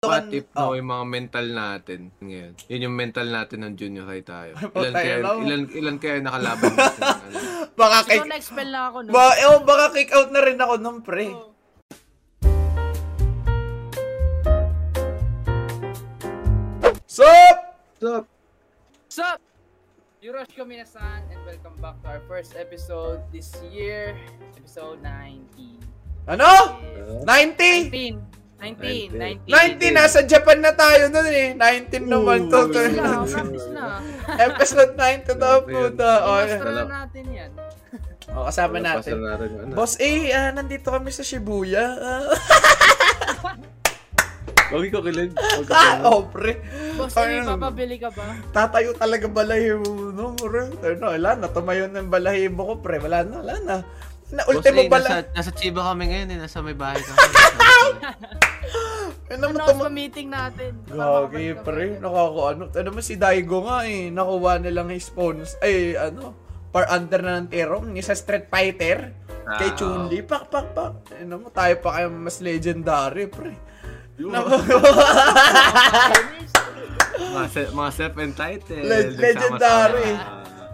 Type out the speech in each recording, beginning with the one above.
What if Oh. no, yung mga mental natin ngayon? Yun yung mental natin ng junior high tayo. Ilan kaya, ilan, ilan kaya nakalaban natin? ano? Baka Siguro kick, na-expel na ako, no? ba, eh, baka kick out na rin ako nung pre. Oo. Sup? So, What's up? Yoroshiku minasan and welcome back to our first episode this year, episode 19. Ano? Yes. 90? 19. 19. 90, nasa Japan na tayo nun eh. 19 naman to. Ooh. Practice na. Episode 90 daw puta. O, Master na natin yan. o, kasama Pasal natin. ano. Boss A, ah, nandito kami sa Shibuya. Huwag ko ko ah, oh, pre. Boss, Ay, ay, papabili ka ba? Tatayo talaga balahibo, no, pre. Ano, wala na, tumayo yung balahibo ko, pre. Wala na, wala na. Na, Boss, ultimo bala... nasa, nasa Chiba kami ngayon eh. Nasa may bahay kami. Ano mo, Ano tuma... sa meeting natin? Gagi, pre. Nakakaano. Ano mo si Daigo nga eh. Nakuha nilang spawns. Ay, ano. Par under na ng Terom. Ni sa Street Fighter. Kay Ah, Chun-Li. Pak, pak, pak. Ano mo, tayo pa kayo mas legendary, pre. Mga, se- mga self-entitled. Le- nagsama-sama. legendary.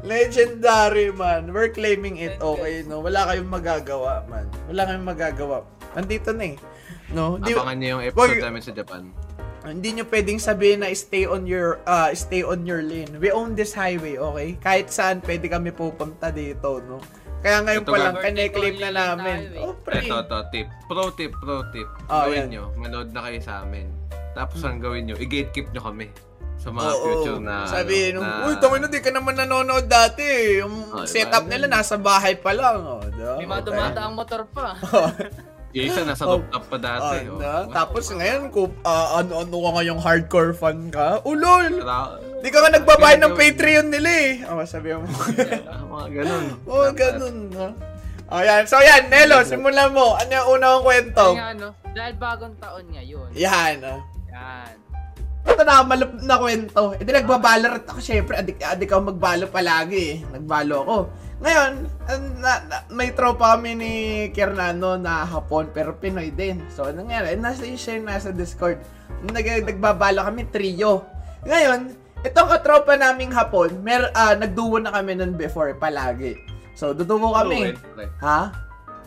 Legendary, man. We're claiming it. Okay, no? Wala kayong magagawa, man. Wala kayong magagawa. Nandito na eh. No? Di, Abangan niyo yung episode Wag- namin sa Japan. hindi nyo pwedeng sabihin na stay on your uh, stay on your lane. We own this highway, okay? Kahit saan pwede kami pupunta dito, no? Kaya ngayon Ito pa lang, kine-claim na namin. Oh, pre. Ito, to, tip. Pro tip, pro tip. Oh, gawin yan. nyo, manood na kayo sa amin. Tapos ang gawin nyo, i-gatekeep nyo kami. Sa mga Oo, future na... Ano, nung, na, uy, tangin na, di ka naman nanonood dati. eh." Yung Oh, diba? setup nila nasa bahay pa lang. Oh, diba? May mga dumadaang motor pa. Yung isa nasa Oh. rooftop pa dati. Oh, oh. na? Tapos ngayon, kung ah, ano-ano ka ngayong hardcore fan ka, ulol! Tra- Di ka nga nagbabayad ng Patreon nila eh. Oh, sabi mo. Ah, mga ganun. oh, ganun. No? Oh, yan. So, yan, Nelo, simulan mo. Ano yung una kong kwento? Kaya nga, no? Dahil bagong taon ngayon. Yan. Oh. Yan. Ito na, malup na kwento. E di nagbabalot ako, syempre, adik, adik ako magbalo palagi eh. Nagbalo ako. Ngayon, na, na, may tropa kami ni Kernano na Hapon, pero Pinoy din. So, anong nangyari? Nasa share nasa Discord. Nag, nagbabalo kami, trio. Ngayon, itong katropa naming Hapon, mer, ah, nagduo na kami nun before, palagi. So, duduo kami. Fluent. Ha?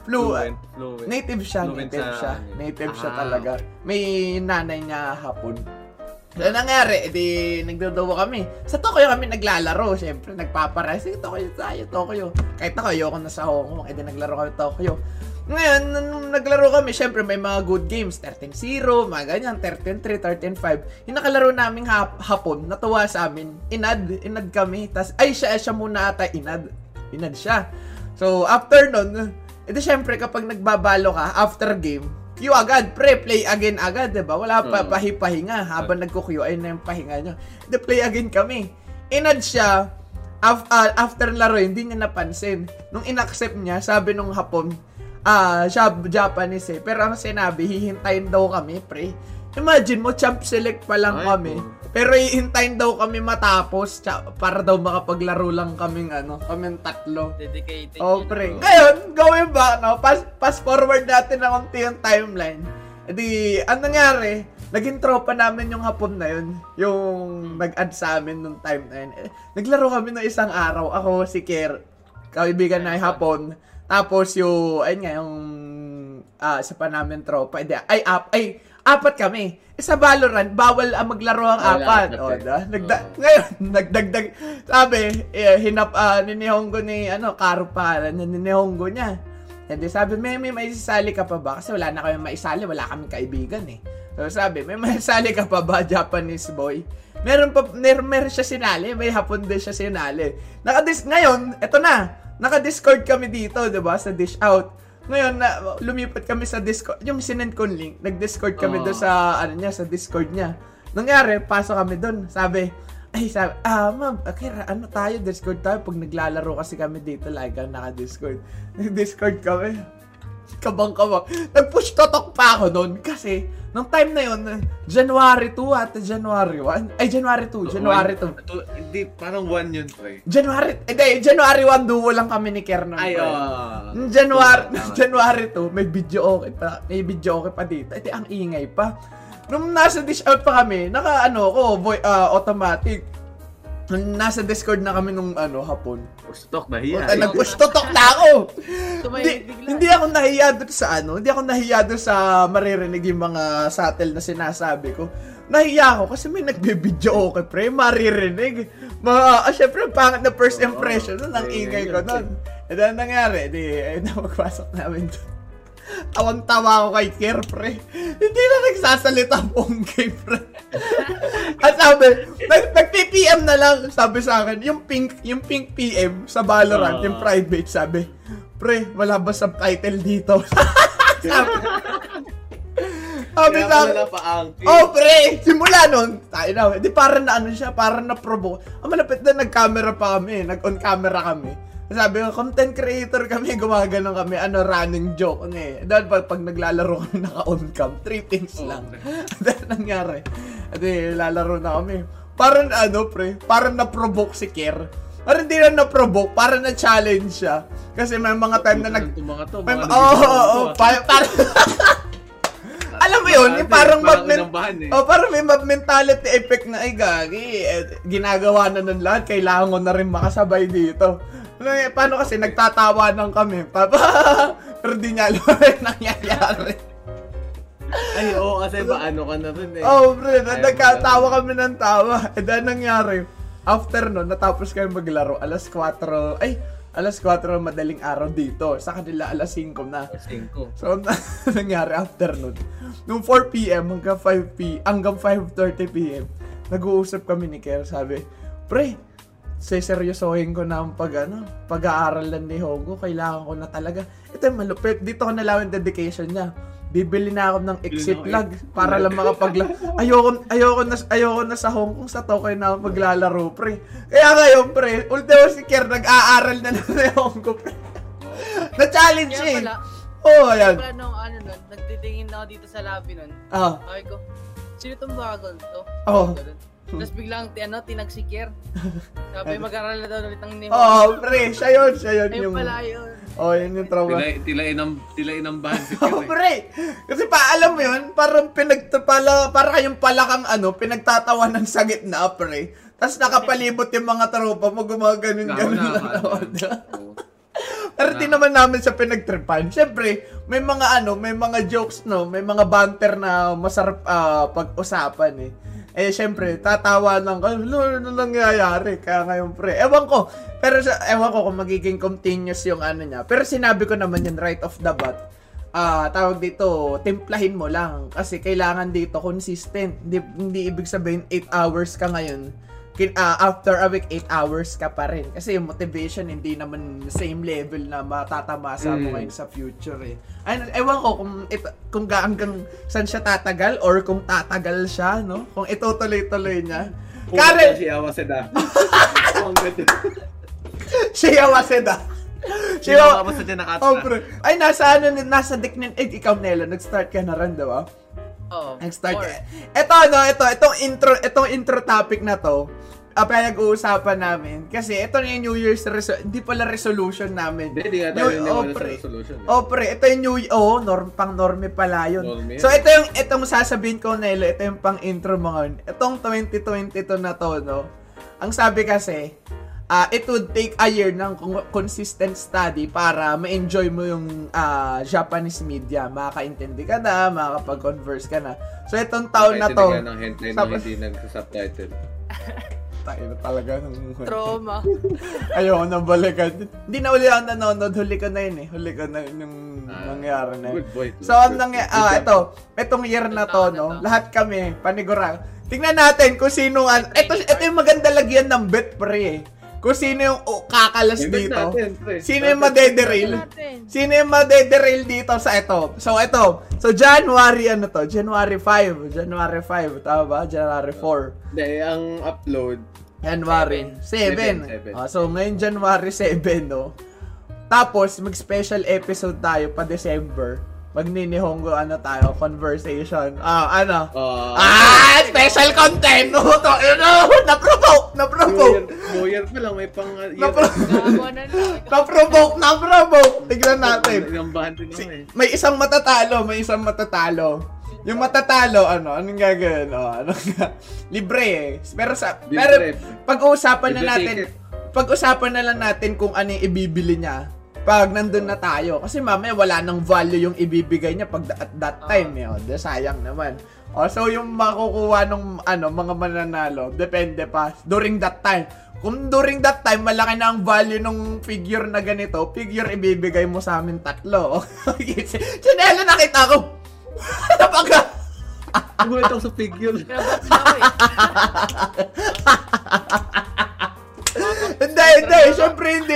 Flu, Fluent, fluent. Native siya, Fluent native sa siya. ano. Native siya Ah, talaga. May nanay niya hapon. So, nangyari, edi nagdodobo kami. Sa Tokyo kami naglalaro, syempre, nagpapares. Sige, Tokyo tayo, Tokyo. Kahit ako, ayoko na sa Hong Kong, edi naglaro kami Tokyo. Ngayon, nung naglaro kami, syempre may mga good games. 13-0, mga ganyan, 13-3, 13-5. Yung nakalaro naming hap hapon, natuwa sa amin. Inad, inad kami. Tas, ay, siya, siya muna ata inad. Inad siya. So, after nun, edi syempre kapag nagbabalo ka, after game, Q agad, pre, play again agad, 'di ba? Wala pa Mm. pahipahinga habang nagko-Q ay na yung pahinga nyo. The play again kami. Inad siya af- ah, after laro, hindi niya napansin. Nung inaccept niya, sabi nung hapon, ah, siya Japanese eh. Pero ang sinabi, hihintayin daw kami, pre. Imagine mo, champ select pa lang Ay, kami. po. Pero hihintayin daw kami matapos tsa- para daw makapaglaro lang kaming ano, kaming tatlo. Dedicated. Oh, pre. Ngayon, gawin ba, no? Pass, pass forward natin ng konti yung timeline. E di, ang nangyari, naging tropa namin yung hapon na yun. Yung nag-add sa amin nung time na yun. Eh, naglaro kami ng isang araw. Ako, si Kier, kaibigan na yung hapon. Tapos yung, ayun nga, yung ah, isa pa namin tropa. Hindi, ay, ap, ay, apat kami. Eh, sa Valorant, bawal ang maglaro ang Wala, apat. O, eh. da, nagda, Oo. ngayon, nagdagdag, sabi, eh, hinap, ah, ninihonggo ni, ano, Karo pa, ninihonggo niya. Hindi, sabi, may, may maisasali ka pa ba? Kasi wala na kami maisali, wala kaming kaibigan eh. So sabi, may maisali ka pa ba, Japanese boy? Meron pa, mer meron siya sinali, may hapon din siya sinali. Nakadis, ngayon, eto na, naka-discord kami dito, di ba, sa dish out. Ngayon, na, lumipat kami sa Discord. Yung sinend kong link, nag-Discord kami Oo. doon sa, ano niya, sa Discord niya. Nangyari, pasok kami doon. Sabi, ay, sabi, ah, ma'am, okay, ano tayo, Discord tayo. Pag naglalaro kasi kami dito, like, ang naka-Discord. Nag-Discord kami. Kabang kabang. Nag-push totok pa ako noon kasi, nung time na yun, January 2 at January 1. Ay, January 2, January 2. Ito, hindi, parang one yun, pre. January, hindi, January 1, duo lang kami ni Kernan. Ay, oh. Nung January. January 2, may video okay pa, may video okay pa dito. Ito ang ingay pa. nung nasa dish out pa kami, naka ano ko, voice uh, automatic. Nasa Discord na kami nung ano, hapon. Push talk, Yeah, nahiya. Puta, nag-push to talk na ako. hindi, hindi ako nahiya doon sa ano, hindi ako nahiya doon sa maririnig yung mga subtle na sinasabi ko. Nahiya ako kasi may nagbe-video okay, pre, maririnig. Ma, ah, syempre, ang pangit na first impression nun, ang Eh, ingay ko nun. E dahil nangyari, di, ayun na magpasok namin doon. Tawang-tawa ako kay Kier, pre. Hindi na nagsasalita buong game, pre. At sabi, nag, nag-PPM na lang, sabi sa akin, yung pink, yung pink PM sa Valorant, Ah. yung private, sabi, pre, wala ba subtitle dito? sabi, sabi sa akin. Oh, pre! Simula nun, tayo na, di parang na ano siya, parang na provoke. Ang malapit na nag-camera pa kami, nag-on camera kami. Sabi ko, content creator kami, gumagano kami, ano, running joke. Ano eh. Dahil pag, pag naglalaro kami naka-on cam, three things Oh, lang. Dahil nangyari. At eh, lalaro na kami. Parang ano, pre, parang na-provoke si Kier. Parang hindi na na-provoke, parang na-challenge siya. Kasi may mga time na nag... Mga to, mga oo, oo, pa- parang... Alam mo yun, yung parang inambahan eh. Oh, parang may mob mentality effect na ay gagi. Eh, ginagawa na ng lahat, kailangan ko na rin makasabay dito. Ano, eh, paano kasi nagtatawanan kami. Papa, pero di niya alam yung nangyayari. Ay, oo, kasi ba ano ka na rin eh. Oh, bro, Ayaw mo nagkatawa kami ng tawa. E dahil nangyari, after nun, natapos kami maglaro, alas 4, ay, alas 4 madaling araw dito. Sa kanila, alas 5 na. Cinco. So, na, nangyari afternoon. Nung 4 p.m. hanggang 5 p. hanggang 5.30 p.m. Nag-uusap kami ni Ker. Sabi, Pre, seseryosohin ko na ang pag, ano, pag-aaral ng Nihongo. Kailangan ko na talaga. Ito yung malupit. Dito ko nalaman dedication niya. Bibili na ako ng exit na lag para lang makapagla ayoko ayoko na ayoko na sa Hong Kong sa Tokyo na ako maglalaro pre kaya ngayon pre ultimo si Ker nag-aaral na ng Nihongo pre na challenge Kaya eh pala, oh kaya ayan pala nung ano nun, nagtitingin ako dito sa lobby nun. ah Sabi ko, sino tong bago to? Oh. Tapos biglang ti, ano, tinagsikir. Sabi, mag-aral na daw ulit ng Nihon. Oh, pre, siya yun, siya yun Ayun yung... pala yun. Oh, yun yung trauma. Tila, tila inam, tila inambahan si Oh, pre! Kasi pa, alam mo yun, parang pinag... Pala, parang kayong palakang ano, pinagtatawanan sa gitna, pre. Tapos nakapalibot yung mga tropa mo, gumaganon ganon na. Oo. Pero di naman namin sa pinagtripan. Siyempre, may mga ano, may mga jokes, no? May mga banter na masarap ah, pag-usapan, eh. Eh, siyempre, tatawa lang ka, ano, ano nangyayari? Kaya ngayon, pre. Ewan ko, pero sa, ewan ko kung magiging continuous yung ano niya. Pero sinabi ko naman yun right off the bat. Ah, tawag dito, timplahin mo lang. Kasi kailangan dito consistent. Hindi, hindi ibig sabihin 8 hours ka ngayon kin ah, after a week, 8 hours ka pa rin. Kasi yung motivation, hindi naman same level na matatamasa mo Mm. ngayon sa future eh. Ay, ewan ko kung, ito, kung ga- hanggang saan siya tatagal or kung tatagal siya, no? Kung itutuloy-tuloy niya. Karen, siya waseda. Siya, ka ba sa dyan nakata? oh, bro. Ay, nasa ano, nasa Dicknin, eh, ikaw, Nelo, nag-start ka na rin, di ba? Oo. Nag-start Or. Ito, no, ito, itong intro, itong intro topic na to, ah, pinag-uusapan namin. Kasi ito na yung New Year's resolution, hindi pala resolution namin. Hindi, hindi nga tayo New- oh, pre. resolution. eh. Oh, pre, ito yung New Oh, norm, pang norme pala yun. Norme. So, ito yung, itong sasabihin ko, Nelo, ito yung pang intro mga Itong 2022 na to, no? Ang sabi kasi, ah it would take a year ng con- consistent study para ma-enjoy mo yung ah, Japanese media. Makakaintindi ka na, makakapag-converse ka na. So, itong taon na to, Nakikinig ka ng hentai na hindi nag-subtitle. tayo na talaga ng trauma. Ayoko na balikan. Hindi na uli ako nanonood. Huli ko na yun eh. Huli ko na yun yung Ah, nangyari na yun. Good boy. So, ang nangyari, ah, ito, itong year na to, no, lahat kami, panigurang. Tingnan natin kung sino, an- ito, ito yung maganda lagyan ng bet, pre, eh. Kung sino yung oh, kakalas Ibig dito. natin, pre. Sino yung madederail? Sino yung madederail dito sa ito? So, ito. So, January, ano to? January 5. January 5. Tama ba? January 4. Hindi, ang upload, January 7. Seven, seven. Ah, so, ngayon January 7, no? Tapos, mag-special episode tayo pa December. Magninihongo, ano tayo, conversation. Ah, ano? ah, Ah, special content! No, to, ano, na-provoke, na-provoke. New Year pa lang, may pang uh, year. Na-pro- Nakakuha na lang. Na-provoke, na-provoke. Tignan natin. Ako eh. May isang matatalo, may isang matatalo. Yung matatalo, ano, anong gagawin? Oh, ano nga? Libre eh. Pero sa, Libre. pero pag-uusapan na natin, pag-usapan na lang natin kung ano yung ibibili niya pag nandun na tayo. Kasi mamaya wala nang value yung ibibigay niya pag at that time eh. Oh, de, sayang naman. Oh, so yung makukuha ng ano, mga mananalo, depende pa during that time. Kung during that time malaki na ang value ng figure na ganito, figure ibibigay mo sa amin tatlo. Sinelo nakita ko. Napaka Gulat ako sa figure. Hindi, hindi. Siyempre, hindi.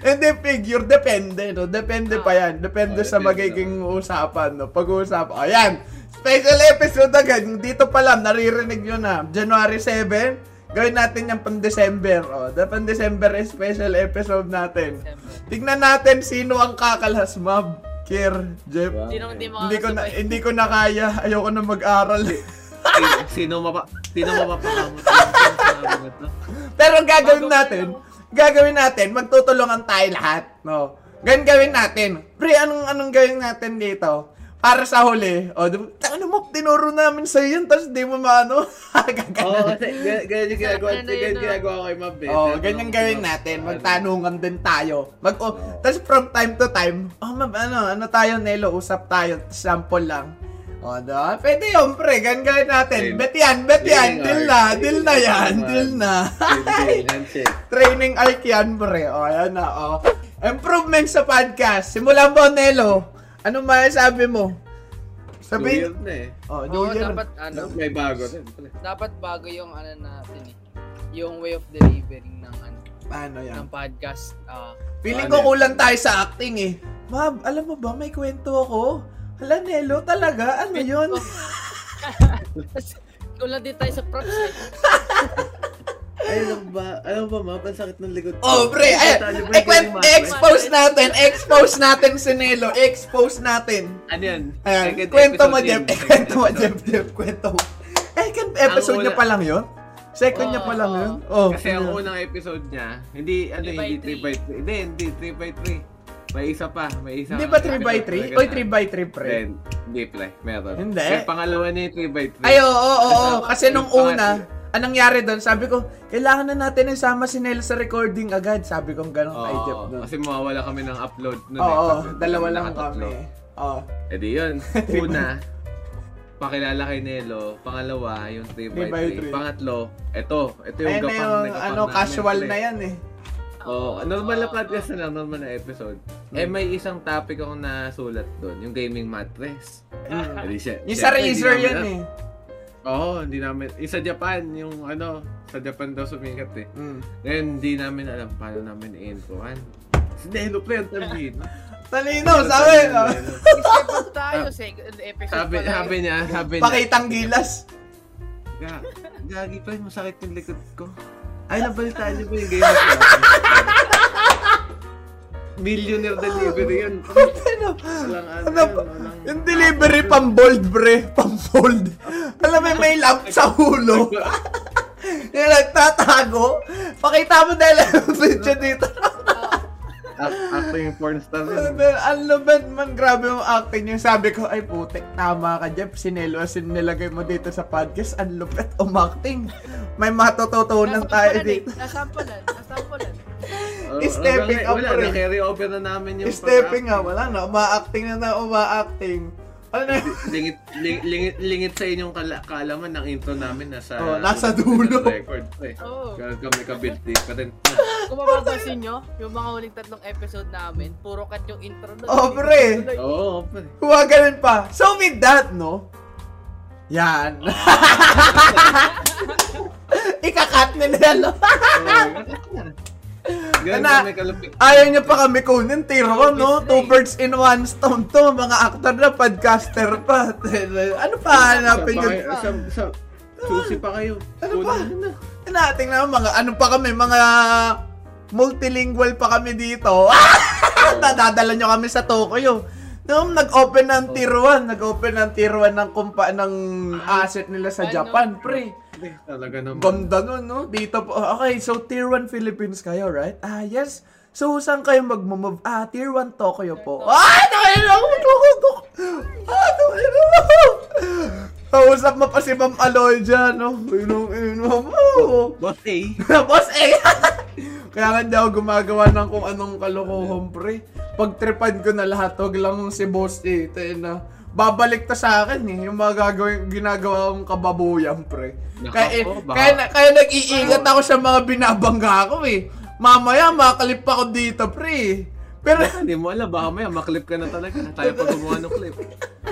hindi figure. Depende, no? Depende pa yan. Depende Oh, sa magiging usapan, no? Pag-uusapan. Ayan. Special episode agad. Dito pa lang, naririnig nyo na. January 7. Gawin natin yan pang December. O, oh, pang December is special episode natin. Tignan natin sino ang kakalhas, Mab. Kier, Jeff. Wow. Sino hindi Hindi ko na hindi ko na kaya. Ayoko na mag-aral. Sino- mapa sino mapapakamot yung? Pero ang gagawin natin. Gagawin natin, magtutulungan tayo lahat, no? Ganun gawin natin. Pre, anong anong gawin natin dito? Para sa huli. O, di- ano mo, tinuro namin sa yan, tapos di mo maano. Oo, ga- ganyan yung ginagawa, yun, ganyan ginagawa ko kay Mab. Oh, ganyan gawin natin. Magtanungan din tayo. Mag oh, tapos from time to time, oh, ma'am, ano, ano tayo, Nelo, usap tayo, sample lang. O, oh, da, pwede yun, pre, ganyan gawin natin. Ayun. Bet yan, bet yan, deal na, deal na yan, deal na. Training arc yan, pre. O, ayan na, o. Improvement sa podcast. Simulan mo, Nelo. Ano masasabi mo? Sabi, Sabi, na eh. oh, New Oo, Year. dapat ano, May bago rin. dapat bago yung ano natin eh. Yung way of delivering ng ano, Ano yan? ng podcast. Ah, Feeling ko yan? kulang tayo sa acting eh. Ma'am, alam mo ba, may kwento ako. Hala, Nelo, talaga? Ano yun? Kulang din tayo sa props eh. Ay, alam ba? Alam ba, Mab? Ang sakit ng likod ko. Oh, pre, ay, ba ay, kwent, expose natin, expose natin si Nelo, expose natin. Ano yan? Ayan, kwento mo, Jeff, eh, kwento mo, Jeff, Jeff, kwento mo. Eh, kan episode niya pa lang yun? Second niya pa lang Oo. yun? Oh, Kasi ang ano? unang episode niya, hindi, ano, hindi 3 three. by 3. Hindi, hindi, 3 by 3. May isa pa, may isa. Hindi ba 3 by 3? Oy, 3 by 3, pre. Then, hindi, pre. Meron. Hindi. Yung pangalawa niya yung 3 by 3. Ay, oo, oo, oo. Kasi nung Yung una, anong nangyari doon? Sabi ko, kailangan na natin isama si Nel sa recording agad. Sabi ko kay Jeff Oo, doon. kasi mawawala kami ng upload nun Oo, eh. Pag- dalawa lang kami. Oo. Eh di yun. Una, pakilala kay Nelo. Pangalawa, yung 3 by 3 by 3. three. Pangatlo, eto. Ito yung Ayun na gapang yung, na gapang ano, namin, casual pre. na yan eh. Oo, normal na podcast na lang, normal na episode. Eh Hmm. may isang topic akong nasulat doon, yung gaming mattress. Mm. Eh, di siya- Yung sa hindi Razer yan alam. eh. Oo, hindi namin. Yung sa Japan, yung ano, sa Japan daw sumikat eh. Mm. Ngayon, hindi namin alam paano namin i-introan. Si Nelo pre, ang tabi. Talino, sabi. oh. Step tayo sa episode Sabi, pa sabi niya, sabi niya. Pakitang gilas. Ga, gagi pa, masakit yung likod ko. Ay, nabalitaan niyo ba yung game Millionaire delivery yun. Ano? Walang ano, Ano walang... Yung delivery pang bold, bre. Pang bold. Alam mo, may lamp sa ulo. Yung nagtatago. Pakita mo dahil ang video dito. Act- Acting porn star yun. Ang lubad man, grabe yung acting niya. Sabi ko, ay putik, tama ka, Jeff. Sinelo, sin nilagay mo dito sa podcast. Ang lupet umacting. May matututunan tayo eh. dito. Nasampulan. Nasampulan. Oh, Stepping up, Wala, pre. na-carry over na namin yung Stepping nga, wala na. Uma-acting na na, uma-acting. Ano na? lingit, lingit, lingit, lingit sa inyong kala, kaalaman ng intro namin nasa Oh, nasa dulo. record eh. Kaya kami kabinti pa rin. Kung mapapansin nyo, yung mga huling tatlong episode namin, puro cut yung intro doon. Oh, pre. Oo, oh, pre. Huwag ganun pa. So with that, no? Yan. Ikakat ni Nelo. Kami kalupit. Ayaw niya pa kami kunin. Tiro, no? Two birds in one stone to. Mga actor na, podcaster pa. ano pa hanapin yun? Sa, sa, susi pa kayo. Ano pa? na. Nating na mga ano pa kami, mga multilingual pa kami dito. Nadadala nyo kami sa Tokyo. Nung nag-open ng tier 1, nag-open ng tier 1 ng kumpa ng asset nila sa Ano? Japan, pre. Hindi, Talaga naman. Ganda nun, no? Dito po. Okay, so tier 1 Philippines kayo, right? Ah, yes. So, saan kayo magmumove? Ah, tier 1 Tokyo po. Ah, nakaya na ako! Tokyo! Ah, nakaya na ako! Kausap mo pa si Ma'am Aloy dyan, no? Inom, inom. Oh. Boss A. Boss, eh! Kaya nga hindi ako gumagawa ng kung anong kalokohan, pre. Pagtripan ko na lahat, wag lang si Boss eh. Tayo na. Babalik ta sa akin eh, yung mga gagawin, ginagawa kong kababuyan, pre. Kaya, eh, baka- kaya, kaya nag-iingat ako sa mga binabangga ko eh. Mamaya, makalip ako dito, pre. Pero, Hindi mo alam, baka maya maklip ka na talaga. Tayo pa gumawa ng clip.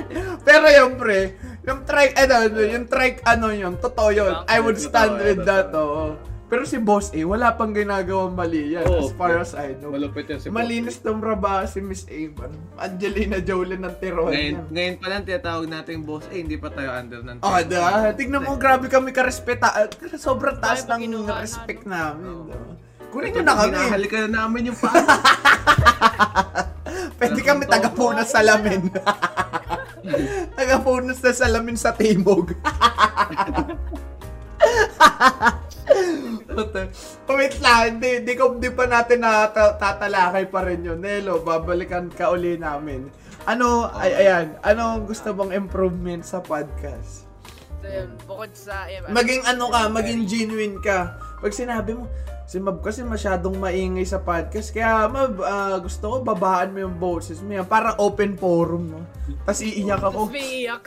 pero yung pre, yung trike, ano, yung trike, ano yun, totoo yun. I would stand with that, oo. Pero si Boss A, wala pang ginagawang mali yan, Oo, as far as I know. Malupit yun si Boss A. Malinis tong raba si Miss A. Angelina Jolie ng tirohan Ngayon, yan. ngayon pa lang tinatawag natin boss A, hindi pa tayo under ng Oh, da. Tignan mo, grabe kami karespeta. ah, Sobrang taas ng respect namin. namin. diba? Kunin nyo na kami. Hinahalikan na namin yung paa. Pwede kami taga-punas sa lamin. taga-punas na salamin sa timog. Wait lang, hindi, hindi, ko, hindi pa natin na tatalakay pa rin yun. Nelo, babalikan ka uli namin. Ano, ay, ayan, ano gusto mong improvement sa podcast? So, yun, bukod sa... yun, Maging ano ka, maging genuine ka. Pag sinabi mo, si Mab kasi masyadong maingay sa podcast, kaya Mab, ah, gusto ko babaan mo yung boses mo yan. Parang open forum, no? Tapos iiyak ako. Tapos may iyak.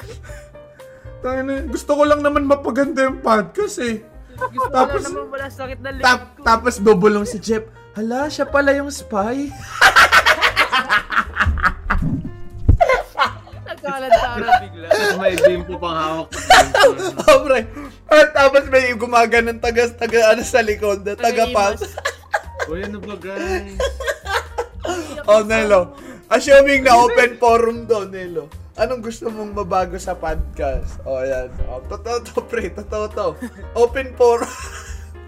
Tangina, gusto ko lang naman mapaganda yung podcast eh. Gusto Tapos- na naman wala sakit na Tap, ko. tapos bubulong si Jeff, hala, siya pala yung spy. Nagkalantara bigla. Tapos may bimpo pang hawak. oh, pre. At tapos may gumaganon taga, taga ano sa likod, taga pass. Uy, ano ba guys? Oh, Nelo. Assuming na open forum doon, Nelo. Anong gusto mong mabago sa podcast? Oh, yan. Oh, totoo to, pre. Totoo to. Open forum.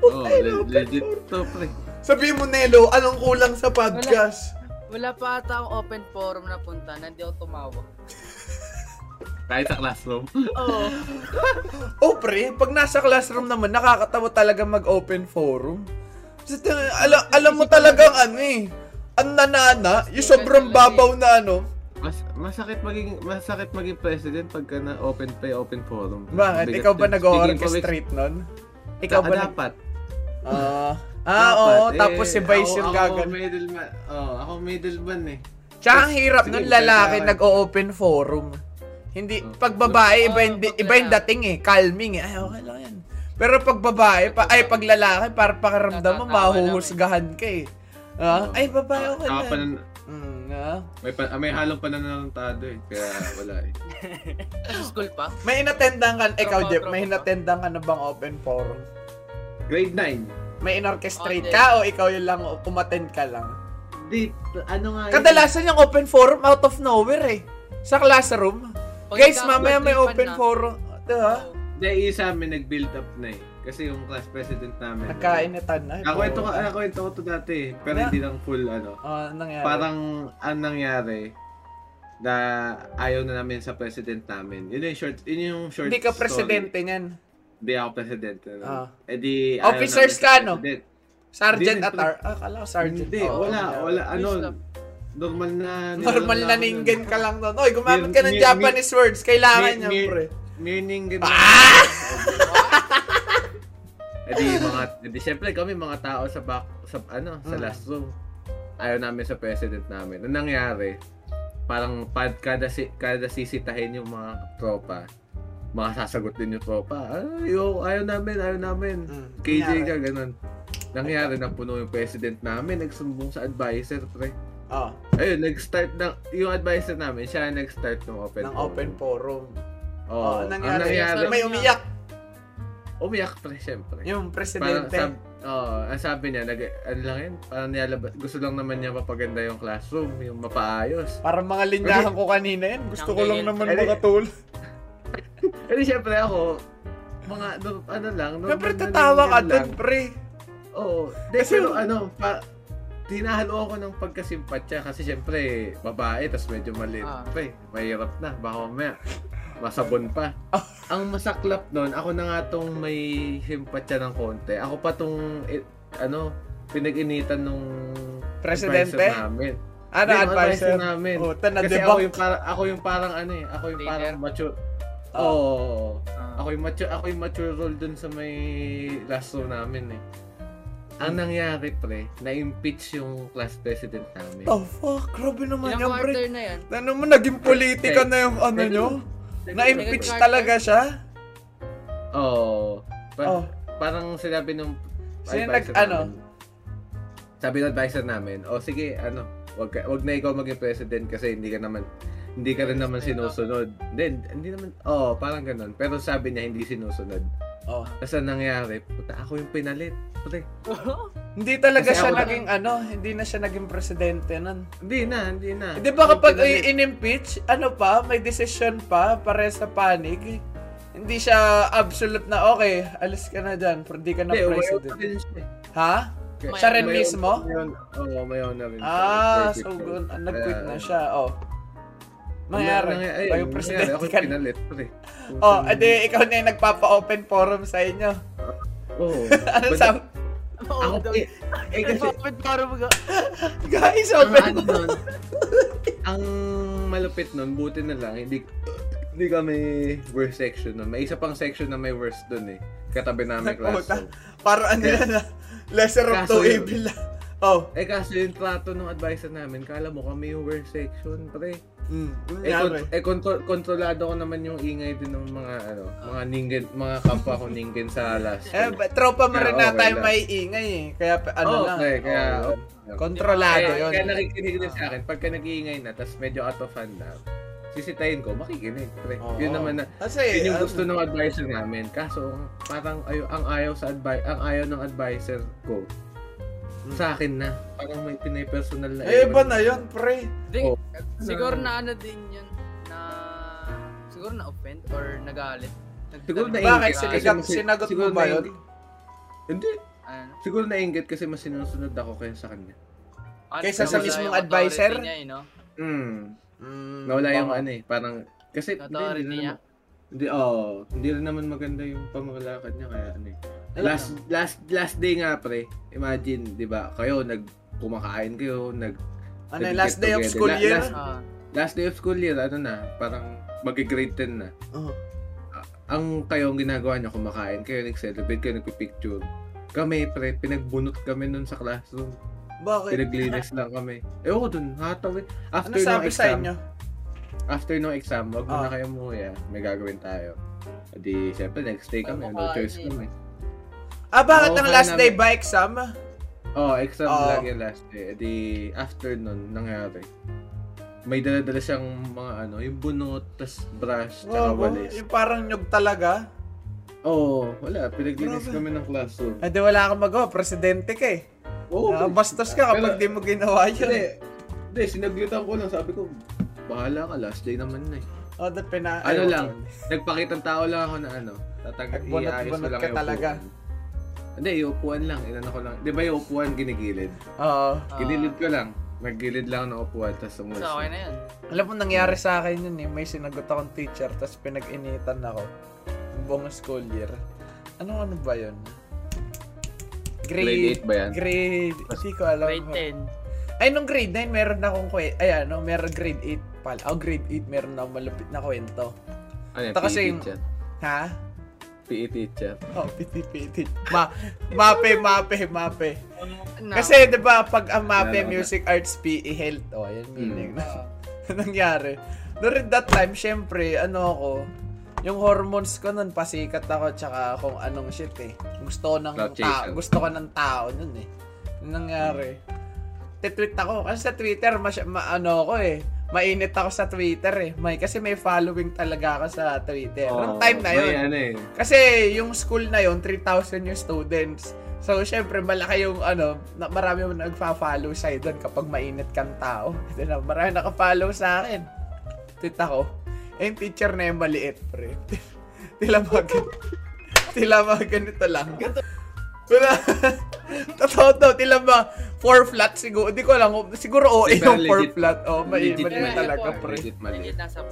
Oh, Ay, le- open legit to, pre. Sabi mo, Nelo, anong kulang sa podcast? Wala pa ata akong open forum na punta hindi ako tumawag. Kahit sa classroom. Oo. Oh, pre, pag nasa classroom naman, nakakatawa talaga mag-open forum. Kasi, ting- ala- alam mo talagang ano eh. Ang nanana, yung sobrang babaw na ano. Mas masakit maging masakit maging president pagka na open play, open forum. Bakit? Bigat Ikaw ba nag-orchestrate nun? Ikaw Ikaw ba dapat. Ah, ah, Dapat. oo. Eh, Tapos si Vice ako- yung Ako gagan. middleman. Oh, ako middleman eh. Tsaka ang hirap nun, lalaki sige. nag-open forum. Hindi, Oh. pag babae, iba, Oh, yung, pag iba yung dating eh. Calming eh. Ay, okay lang yan. Pero pag babae, pa, ay pag lalaki, para pakiramdam mo, mahuhusgahan ka eh. Ah, ay, babae, okay lang. Ah. may, pa, may halong pananalantado eh. Kaya wala eh. Sa school pa. May inattendan ka, ikaw Jeff, may pa. inattendan ka na bang open forum? Grade 9. May inorchestrate Okay. ka o ikaw yun lang, umattend ka lang? Di, ano nga yun? Kadalasan yung open forum out of nowhere eh. Sa classroom. Pag Guys, mamaya may open na. forum. Diba? Hindi, isa amin nag-build up na eh. Kasi yung class president namin. Nagkainitan na. Nakwento ko, nakwento ko to dati. Pero Wala. hindi lang full ano. Ah, nangyari. Parang ang nangyari na ayaw na namin sa president namin. Yun yung short, yun yung short Hindi ka story. presidente niyan. Hindi ako presidente. No? Ah. Eh di, Officers ka, no? Sergeant Hindi, Atar. Ah, kala ko sergeant. Hindi, Oo, wala, wala, ano, normal na, Normal na ningen yun. ka lang doon. Oy, gumamit ka ng Mir- mir- Japanese words. Kailangan Mir- niya, mir- pre. Meaning, ganun. Ah! Eh di, mga, eh di, syempre kami mga tao sa back, sa, ano, sa Mm. last room. Ayaw namin sa president namin. Ang nangyari, parang pad, kada, si, kada sisitahin yung mga tropa, mga sasagot din yung tropa. Ay, yo, ayaw namin, ayaw namin. Mm, KJ nangyari. ka, ganun. Nangyari na puno yung president namin, nagsumbong sa advisor, pre. Oh, Ayun, nag-start ng, yung advisor namin, siya ang nag-start ng open ng forum. open forum. Oo. Oh, ang nangyari. nangyari, May umiyak. Umiyak pre, syempre. Yung Parang presidente. sab, oh, ang sabi niya, nag, ano lang yun, parang niyalabas, gusto lang naman niya mapaganda yung classroom, yung mapaayos. Parang mga linyahan ko kanina yan. Gusto ko lang naman makatul. Eh di syempre ako, mga, no, ano lang, normal Siyempre tatawa ka dun, pre. Oo. Di, Kasi- pero ano, pa, tinahalo ako ng pagkasimpatya kasi syempre, babae, tas medyo maliit. Ah. Pre, mahirap na, baka mamaya, masabon pa. Ah. Ang masaklap nun, ako na nga tong may simpatya ng konti. Ako pa tong, eh, ano, pinag-initan nung Presidente? advisor namin. Ano, Hindi, advisor? namin. Oh, ta na Kasi debunk. ako yung parang ako yung parang ano eh, ako yung Leader? parang mature. Oh. Oo. Ah. Ako yung mature, ako yung mature role dun sa may last row namin eh. Ang nangyari pre, na-impeach yung class president namin. Oh, fuck. Grabe naman Ilang yan, pre. quarter na yan? Ano mo, naging politika Okay. na yung ano nyo? Na-impeach talaga siya? Oo. Pa- Oh. Parang sinabi nung Sino advisor nag- ano? Sabi ng advisor namin, oh sige, ano, wag, ka, wag na ikaw maging president kasi hindi ka naman hindi ka rin naman sinusunod. Hindi, hindi naman, oh, parang ganun. Pero sabi niya, hindi sinusunod. Oh. Tapos ang nangyari, puta, ako yung pinalit. Puta, Hindi talaga Kasi siya ako- naging ano, hindi na siya naging presidente nun. hindi na, hindi na. Di ba kapag pinalit- i-impeach, ano pa, may decision pa, pare sa panig, hindi siya absolute na, okay, alis ka na dyan, pero di ka na Hindi, president. rin siya eh. Ha? Siya rin umayaw- mismo? Oo, umayaw na rin. siya. Ah, so good. Ah, nag-quit na siya, oh. Mangyari, Nangyari- ayun, tayo nangyari, presidente Ako ka pinalit. pre. Kung Oh, edi ikaw na yung nagpapa-open forum sa inyo. Oo. ano But- sabi? Ako, eh, eh, kasi, Bakit para mga... Guys, ang open ano nun, ang malupit nun, buti na lang, hindi, hindi kami worst section nun. May isa pang section na may worst dun eh. Katabi namin classroom. Para ano na, lesser of two evil lang. Oh. Eh kaso yung trato ng advisor namin, kala mo kami yung worst section, pre. Mm, Eh, kont- eh kontro- kontrolado ko naman yung ingay din ng mga ano, mga ningen, mga kapwa ko ningen sa last. Eh, tropa mo rin na tayo may ingay eh. Kaya ano Oo, lang. okay, kaya okay. Kontrolado Kaya, yun. kaya nakikinig din sa akin, pagka nag-iingay na, tapos medyo out of hand na, sisitayin ko, makikinig. Pre. Oo. Yun naman na, Kasi, yun yung ano, gusto ng advisor namin. Kaso, parang ayo ang ayaw sa advi- ang ayaw ng advisor ko sa akin na. Parang may pinay-personal na. Eh, iba na yun, pre. Di, Oh. siguro na ano din yun, na... Siguro na offend or nagalit. Nag- Siguro na Bakit? Kasi Sinigat, mas- sinagot siguro mo ba na- yun? Hindi. ano, Siguro nainggit kasi mas sinusunod ako kaya sa kanya. ano, Kaysa sa mismong yung advisor? Niya, eh, no? Hmm. Mm, Nawala yung baka- ano eh. Parang, kasi, Authority hindi, niya? naman- Hindi, oh, hindi rin naman maganda yung pamamalakad niya kaya ano eh. Last last last day nga pre. Imagine, 'di ba? Kayo nag kumakain kayo, nag Ano, nag-get last day of together. school La- year? last- Ah, last day of school year, ano na, parang magi-grade 10 na. Oh. Ang kayo ang ginagawa niyo kumakain kayo, nag-celebrate kayo, nagpi-picture. Kami pre, pinagbunot kami nun sa classroom. Bakit? Pinaglinis lang kami. Eh ako dun, hatawin. Ano After ng sabi sa exam, inyo? after ng exam, wag Ah. muna kayo umuwi ah. May gagawin tayo. Di, syempre, next day kami. No Kumakain choice eh. Ah, bakit Oo, ang last day namin- ba exam? Oh, exam Oo. lagi yung last day. Di, after nun, nangyari. May dala-dala siyang mga ano, yung bunot, tas brush, tsaka Wow, walis. yung parang nyug talaga. Oo, oh, wala. Pinaglinis Grabe. kami ng classroom. Eh, di wala kang magawa. Presidente ka eh. Oo. Ah, bastos ka kapag di mo ginawa yun. Hindi, hindi, sinaglitan ko lang. Sabi ko, bahala ka, last day naman na eh. Oh, the pina... Ano lang, nagpakitang tao lang ako na ano, tatag Nagbunot-bunot ka talaga. upuan. Hindi, yung upuan lang. Inano ko lang. Di ba yung upuan ginigilid? Oo. ah, Ginilid ko lang. Naggilid lang ng upuan, tapos umulis. So, okay na yun. Alam mo, nangyari sa akin yun eh. May sinagot akong teacher, tapos pinag-initan ako. Buong school year. Ano ano ba yun? Grade 8 ba yan? Grade... Hindi ko alam. Grade 10. Ay, nung grade 9, meron na akong kwento. Ay, ano, meron grade 8 pala. Oh, grade 8, meron na akong malupit na kwento. Ano yan? Kasi PE teacher? Ha? PE teacher. Oh. Ma mape, mape, mape. No. Kasi, di ba, pag ang mape, music, arts, PE, health, oh, yan meaning. Ah, nangyari. During that time, syempre, ano ako, yung hormones ko nun, pasikat ako, tsaka kung anong shit eh. Gusto ko ng chaser. gusto ko ng tao nun eh. Nangyari. Titweet ako, kasi sa Twitter, mas, ma, ano ako eh, mainit ako sa Twitter eh. May, kasi may following talaga ako sa Twitter. Nung time na yun. May ano eh. Kasi yung school na yun, 3,000 yung students. So, syempre, malaki yung ano, na, marami yung nagfa-follow sa'yo doon kapag mainit kang tao. Ito na, marami naka-follow sa akin. Tweet ako. Eh, yung teacher na yung maliit, pre. tila mga tila mga ganito lang. Wala. Totoo to, tila mga 4 flat siguro. Hindi ko lang, siguro oo, Di, yung pero 4 legit- flat. Oh, may legit mali talaga, pre. Legit mali.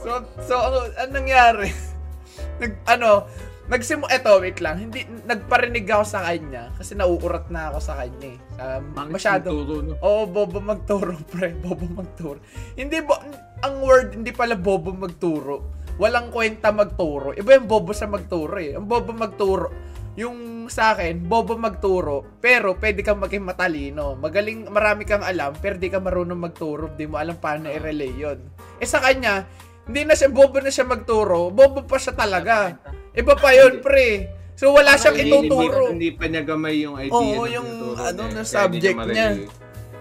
So, so ano, anong nangyari? Nag, ano, Nagsimu, eto, wait lang. Hindi, nagparinig ako sa kanya kasi nauurat na ako sa kanya eh. Um, Pangit masyado. magturo, no? Oo, bobo magturo, pre. Bobo magturo. Hindi, bo, ang word, hindi pala bobo magturo. Walang kwenta magturo. Iba yung bobo sa magturo eh. Ang bobo magturo, yung sa akin, bobo magturo, pero pwede kang maging matalino. Magaling, marami kang alam, pero di ka marunong magturo. Di mo alam paano i-relay yun. Eh sa kanya, hindi na siya, bobo na siya magturo. Bobo pa siya talaga. Iba pa yun, pre. So wala siyang ituturo. Hindi, hindi pa niya gamay yung idea. Oo, ng yung ano, na subject niya.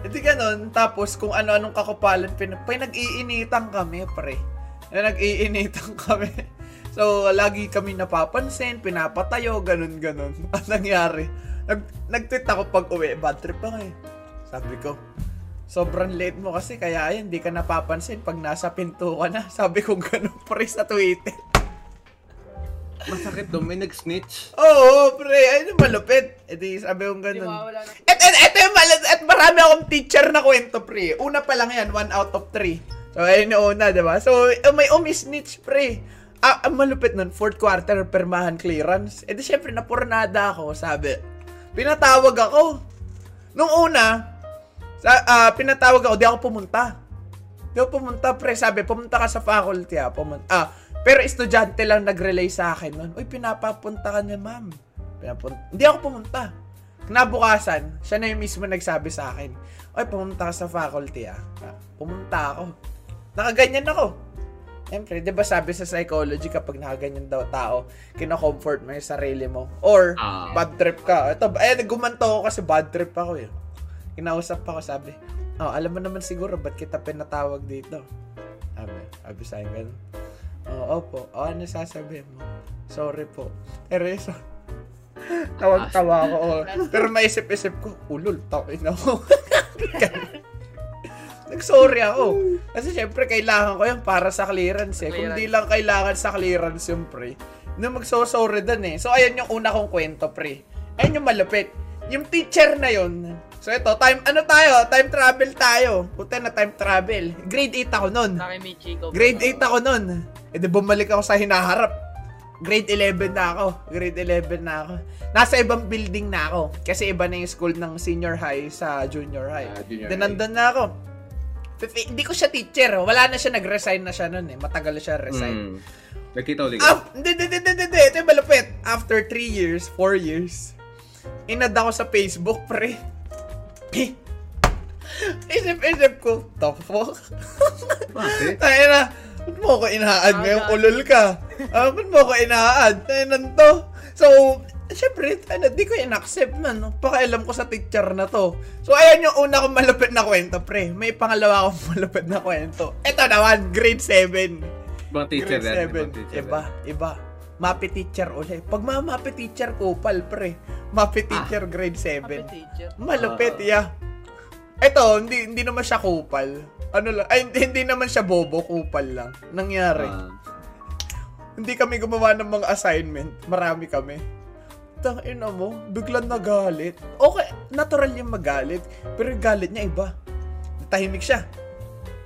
Hindi ganun. Tapos kung ano-anong kakupalan, pin pinag-iinitan kami, pre. Na nag-iinitan kami. So, lagi kami napapansin, pinapatayo, ganun-ganun. Ang nangyari, nag nag-tweet ako pag uwi, bad trip ako eh. Sabi ko, sobrang late mo kasi, kaya ayun, di ka napapansin pag nasa pinto ka na. Sabi ko ganun pre sa Twitter. Masakit doon, may nag-snitch. Oo, pre, ayun yung malupit. E di, sabi ko Hindi ganun. ng... Et, et, et, yung mal- at marami akong teacher na kwento, pre. Una pa lang yan, one out of three. So, ayun yung una, di ba? So, uh, may umisnitch, pre. Ah, ang malupit nun, fourth quarter, permahan clearance. E di, syempre, napurnada ako, sabi. Pinatawag ako. Nung una, sa, ah, pinatawag ako, di ako pumunta. Di ako pumunta, pre. Sabi, pumunta ka sa faculty, ah. Pumunta. Ah, pero estudyante lang nag-relay sa akin nun. Uy, pinapapunta ka niya, ma'am. Pinapunta. Hindi ako pumunta. Kinabukasan, siya na yung mismo nagsabi sa akin, Uy, pumunta ka sa faculty, ah. Ah, Pumunta ako. Nakaganyan ako. Siyempre, di ba sabi sa psychology kapag nakaganyan daw tao, kino-comfort mo yung sarili mo. Or, Ah. bad trip ka. Ito, ay, nagumanto ako kasi bad trip ako eh. Kinausap ako, sabi, oh, alam mo naman siguro, ba't kita pinatawag dito? Sabi, sabi sa akin, ganun. Oo, opo. O, ano sasabihin mo? Sorry po. Pero so, tawag-tawa ako. oh. Pero maisip-isip ko, ulol, tawin ako. Nag-sorry ako. Kasi syempre, kailangan ko yan para sa clearance eh. Kung di lang kailangan sa clearance yung pre, na magso-sorry dun eh. So, ayan yung una kong kwento, pre. Ayan yung malupit. Yung teacher na yun. So, ito, time, ano tayo? Time travel tayo. Puta na time travel. Grade 8 ako nun. Grade 8 ako nun. E di bumalik ako sa hinaharap. Grade 11 na ako. Grade 11 na ako. Nasa ibang building na ako. Kasi iba na yung school ng senior high sa junior high. Ah, junior Then high. nandun na ako. Fifi- Hindi ko siya teacher. Wala na siya. Nag-resign na siya nun eh. Matagal na siya resign. Mm. Nagkita ulit. Hindi, hindi, hindi, hindi, hindi. Ito yung malupit. After 3 years, 4 years, inad ako sa Facebook, pre. Isip-isip ko, the fuck? Bakit? Tayo na, ba't mo ako inaad Ah, ngayong ulol ka? Ah, ba't mo ako inaad? Tayo to. So, syempre, ano, di ko in-accept man. No? Pakialam ko sa teacher na to. So, ayan yung una kong malupit na kwento, pre. May pangalawa akong malupit na kwento. Ito naman, grade 7. Ibang teacher Grade yan. 7. Ibang teacher Iba, iba. Mapi teacher ulit. Pag mga mapi teacher, kupal, pre. Mapi teacher, grade 7. Happy teacher. Malupit, Ah. yeah. Ito, hindi, hindi naman siya kupal. Ano lang, ay, hindi, hindi naman siya bobo, kupal lang. Nangyari. Ah. Hindi kami gumawa ng mga assignment. Marami kami. Tangina mo, biglang nagalit. Okay, natural yung magalit. Pero yung galit niya iba. Tahimik siya.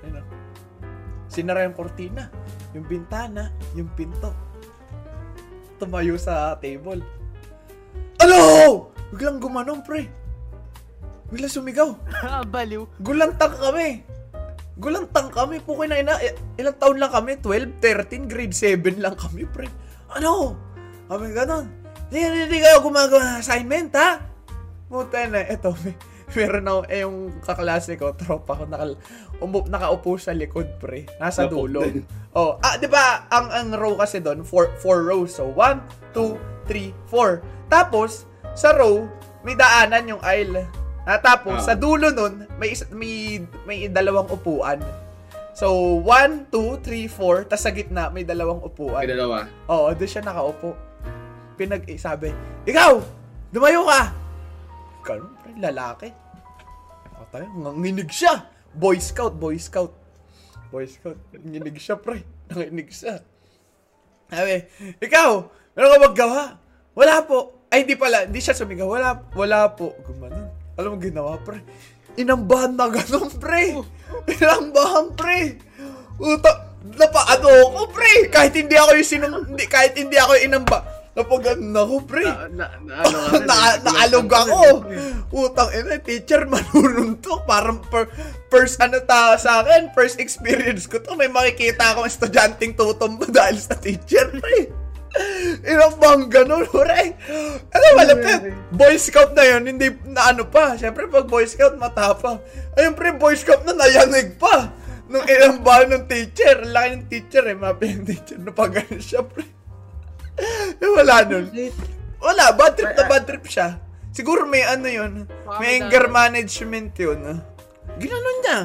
Ano? Sinara yung kortina, yung bintana, yung pinto. Tumayo sa table. Ano? Biglang gumanong, pre. Biglang sumigaw. Ah, baliw. Gulantang kami. Gulantang kami. Pukoy na ina. Ilang taon lang kami? 12, 13, grade 7 lang kami, pre. Ano? Kami ganon. Hindi, hindi, kayo gumagawa ng assignment, ha? Puta na, eto, may, meron ako, eh, yung kaklase ko, tropa ko, naka, umup, nakaupo sa likod, pre. Nasa dulo. Oh, ah, di ba, ang, ang row kasi doon, four, four rows. So, one, two, three, four. Tapos, sa row, may daanan yung aisle. Ah, tapos, Ah. sa dulo nun, may, isa- may, may dalawang upuan. So, one, two, three, four. Tapos sa gitna, may dalawang upuan. May dalawa. Oo, doon siya nakaupo. Pinag, eh, Ikaw! Dumayo ka! Ganun, pre, lalaki. Ako tayo, nanginig siya. Boy Scout, Boy Scout. Boy Scout, nanginig siya, pre. Nanginig siya. Sabi, Ikaw! Meron ka maggawa? Wala po. Ay, hindi pala. Hindi siya sumigaw. Wala, wala po. Gumanon. Alam mo ginawa, pre? Inambahan na ganun, pre. Inambahan, pre. Uta, napaano ako, pre. Kahit hindi ako yung sinum, hindi, kahit hindi ako yung inamba. Napagano ako, pre. Na, na, na, ano na, eh, naalog ako. eh. Utang ina, teacher, manununtok. Parang per, first ano ta sa akin, first experience ko to. May makikita akong estudyanteng tutumba dahil sa teacher, pre. Ilang bang ganun, pre. Ano, malapit. Boy Scout na yun, hindi na ano pa. Siyempre, pag Boy Scout, matapang. Ayun, pre, Boy Scout na nayanig pa. Nung ilang ba ng teacher. Laki ng teacher, eh. Mapi yung teacher. Napagano siya, pre. Eh, wala nun. Wala, bad trip na bad trip siya. Siguro may ano yun. Baka May anger management yun. ah. Ginanon niya.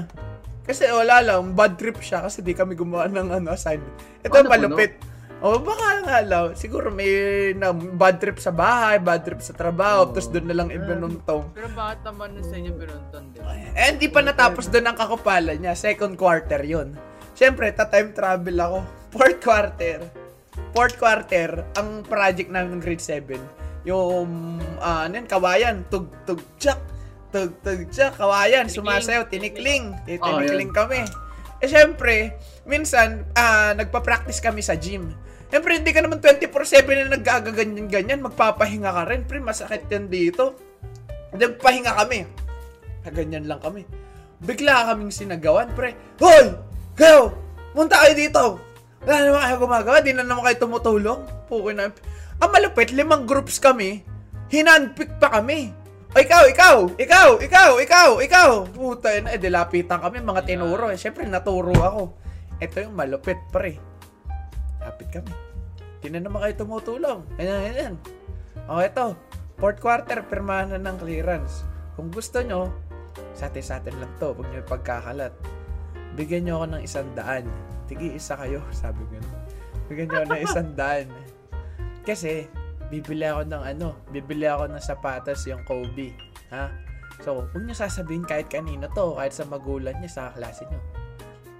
Kasi wala lang, bad trip siya kasi di kami gumawa ng ano, assignment. Ito Ano, malupit. O baka nga lang, siguro may na, bad trip sa bahay, bad trip sa trabaho, Oo. tapos doon na lang ibinuntong. Pero bakit naman nun sa inyo pinunton, di ba? Eh, hindi pa natapos doon ang kakupalan niya. Second quarter yun. Siyempre, ta-time travel ako. Fourth quarter. Fourth quarter, ang project namin ng grade 7, yung, ah, ano yun, kawayan, tug, tug, tsak, tug, tug, tsak, kawayan, Tinikling. sumasayaw, tinikling. Oh, Tinikling kami. Eh, syempre, minsan, ah, nagpa-practice kami sa gym. Siyempre, hindi ka naman 24-7 na nagagaganyan-ganyan, magpapahinga ka rin. Pre, masakit yan dito. Nagpahinga kami. Ganyan lang kami. Bigla kaming sinagawan, pre. Hoy! Kayo! Munta kayo dito! Wala naman kayo gumagawa, di na naman kayo tumutulong. Pukoy na. Ang malupit, limang groups kami. Hinanpick pa kami. O, ikaw, ikaw, ikaw, ikaw, ikaw, ikaw. Puta yun. Eh, dilapitan kami, mga tinuro. Eh, Siyempre, naturo ako. Ito yung malupit, pre. Lapit kami. Di na naman kayo tumutulong. Ayan, ayan. O, ito. Fourth quarter, pirmahan na ng clearance. Kung gusto nyo, sa atin sa atin lang to. Huwag nyo pagkakalat. Bigyan nyo ako ng isang daan. Tigi isa kayo, sabi ko. Bigyan nyo ako ng isang daan. Kasi, bibili ako ng ano, bibili ako ng sapatos yung Kobe. Ha? So, huwag nyo sasabihin kahit kanino to, kahit sa magulang nyo, sa klase nyo.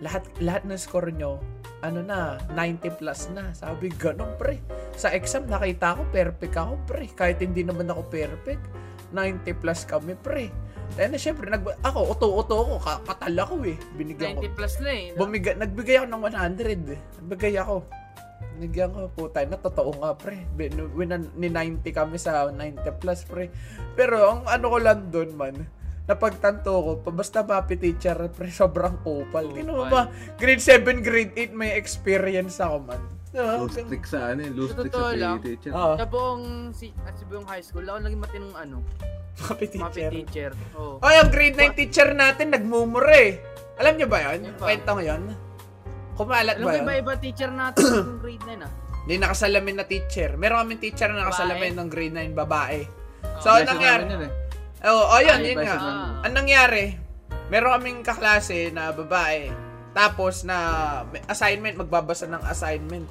Lahat, lahat ng score nyo, ano na, 90 plus na. Sabi, ganun pre. Sa exam, nakita ko, perfect ako pre. Kahit hindi naman ako perfect, 90 plus kami pre. Dahil na syempre, nag, ako, uto-uto ako, ka- katal ako eh. Binigyan ko. 90 plus na eh. no? Bumiga, nagbigay ako ng 100 eh. Nagbigay ako. Nagyan ko, puta na, totoo nga pre. Winan, ni 90 kami sa 90 plus pre. Pero ang ano ko lang doon man, napagtanto ko, pa- basta mapi teacher pre, sobrang kupal. Tino mo ba, grade 7, grade 8 may experience ako man. Ah, Low stick sa ano eh, low Sa stick sa lang. PE teacher. Oo, Sa buong, si, at sa buong high school, ako naging matinong ano, mapi mapi teacher. teacher. Oh. Oh, yung grade 9 teacher natin, nagmumura eh. Alam niyo ba yun? Yun pa. Kwento ko yun? Kumalat Alam ba mo, yun? iba-iba teacher natin yung grade 9 ah. Hindi nakasalamin na teacher. Meron kaming teacher na nakasalamin Babae. ng grade 9 babae. Oh. So, ano nangyari? namin eh. Oo, oh, yun, Ay, yun nga. namin. Ah. Ang nangyari, meron kaming kaklase na babae. Tapos na may assignment, magbabasa ng assignment.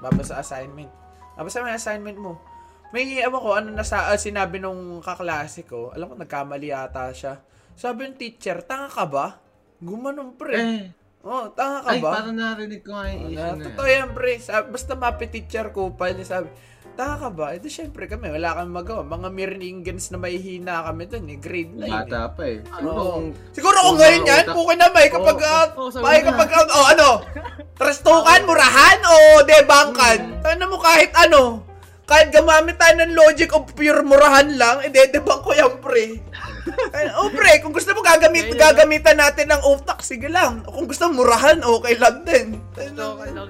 Babasa assignment. Babasa mo assignment mo. May ewan ko, ano nasa, ah, sinabi nung kaklase ko, alam ko, nagkamali yata siya. Sabi ng teacher, tanga ka ba? Gumanon pre. Eh, Oh, tanga ka ay, ba? parang narinig ko nga yung issue Na, na totoo yan, pre. Sabi, basta mapi teacher ko pa, niya sabi, Taka ka ba? Ito syempre kami, wala kami magawa. Mga Mirningans na may hina kami dun eh. Grade 9 eh. Bata pa eh. Siguro Oo. kung Siguro kung ngayon yan, pukin na may kapag, Oo. Oo, sabi may kapag, oh, ano, trastukan, murahan, o debangkan. Ano mo kahit ano, kahit gamamit tayo ng logic of pure murahan lang, ide-debang ko yan, pre. Oh, pre, kung gusto mo gagamit, gagamitan natin ng utak, sige lang. Kung gusto mo murahan, okay lang din. Ito, okay lang.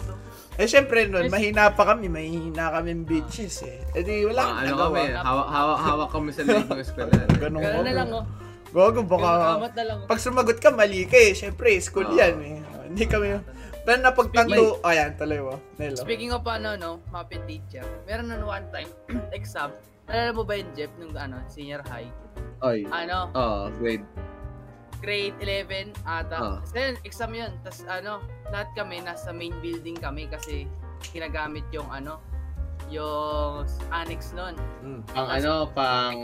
Eh, syempre nun, mahina pa kami, mahina kami bitches eh. Eh di, wala ah, kang ano nagawa. kami, hawak, hawak, hawak kami sa loob ng eskwela. Ganun Ganun na lang oh. Gogo, baka... Kamat na lang oh. Pag sumagot ka, mali ka eh. Siyempre, school Oo. yan eh. Hindi kami... Pero napagtanto... Ayan, tuloy mo. Nelo. Speaking of ano, no, Muppet teacher, meron nun one time, exam, nalala mo ba yung Jeff nung ano, senior high? Oy. Ano, Oh, grade. Grade 11 ata. So yun, exam yun. Tapos ano, lahat kami nasa main building kami kasi ginagamit yung ano, yung annex nun. Mm. Pang ano, pang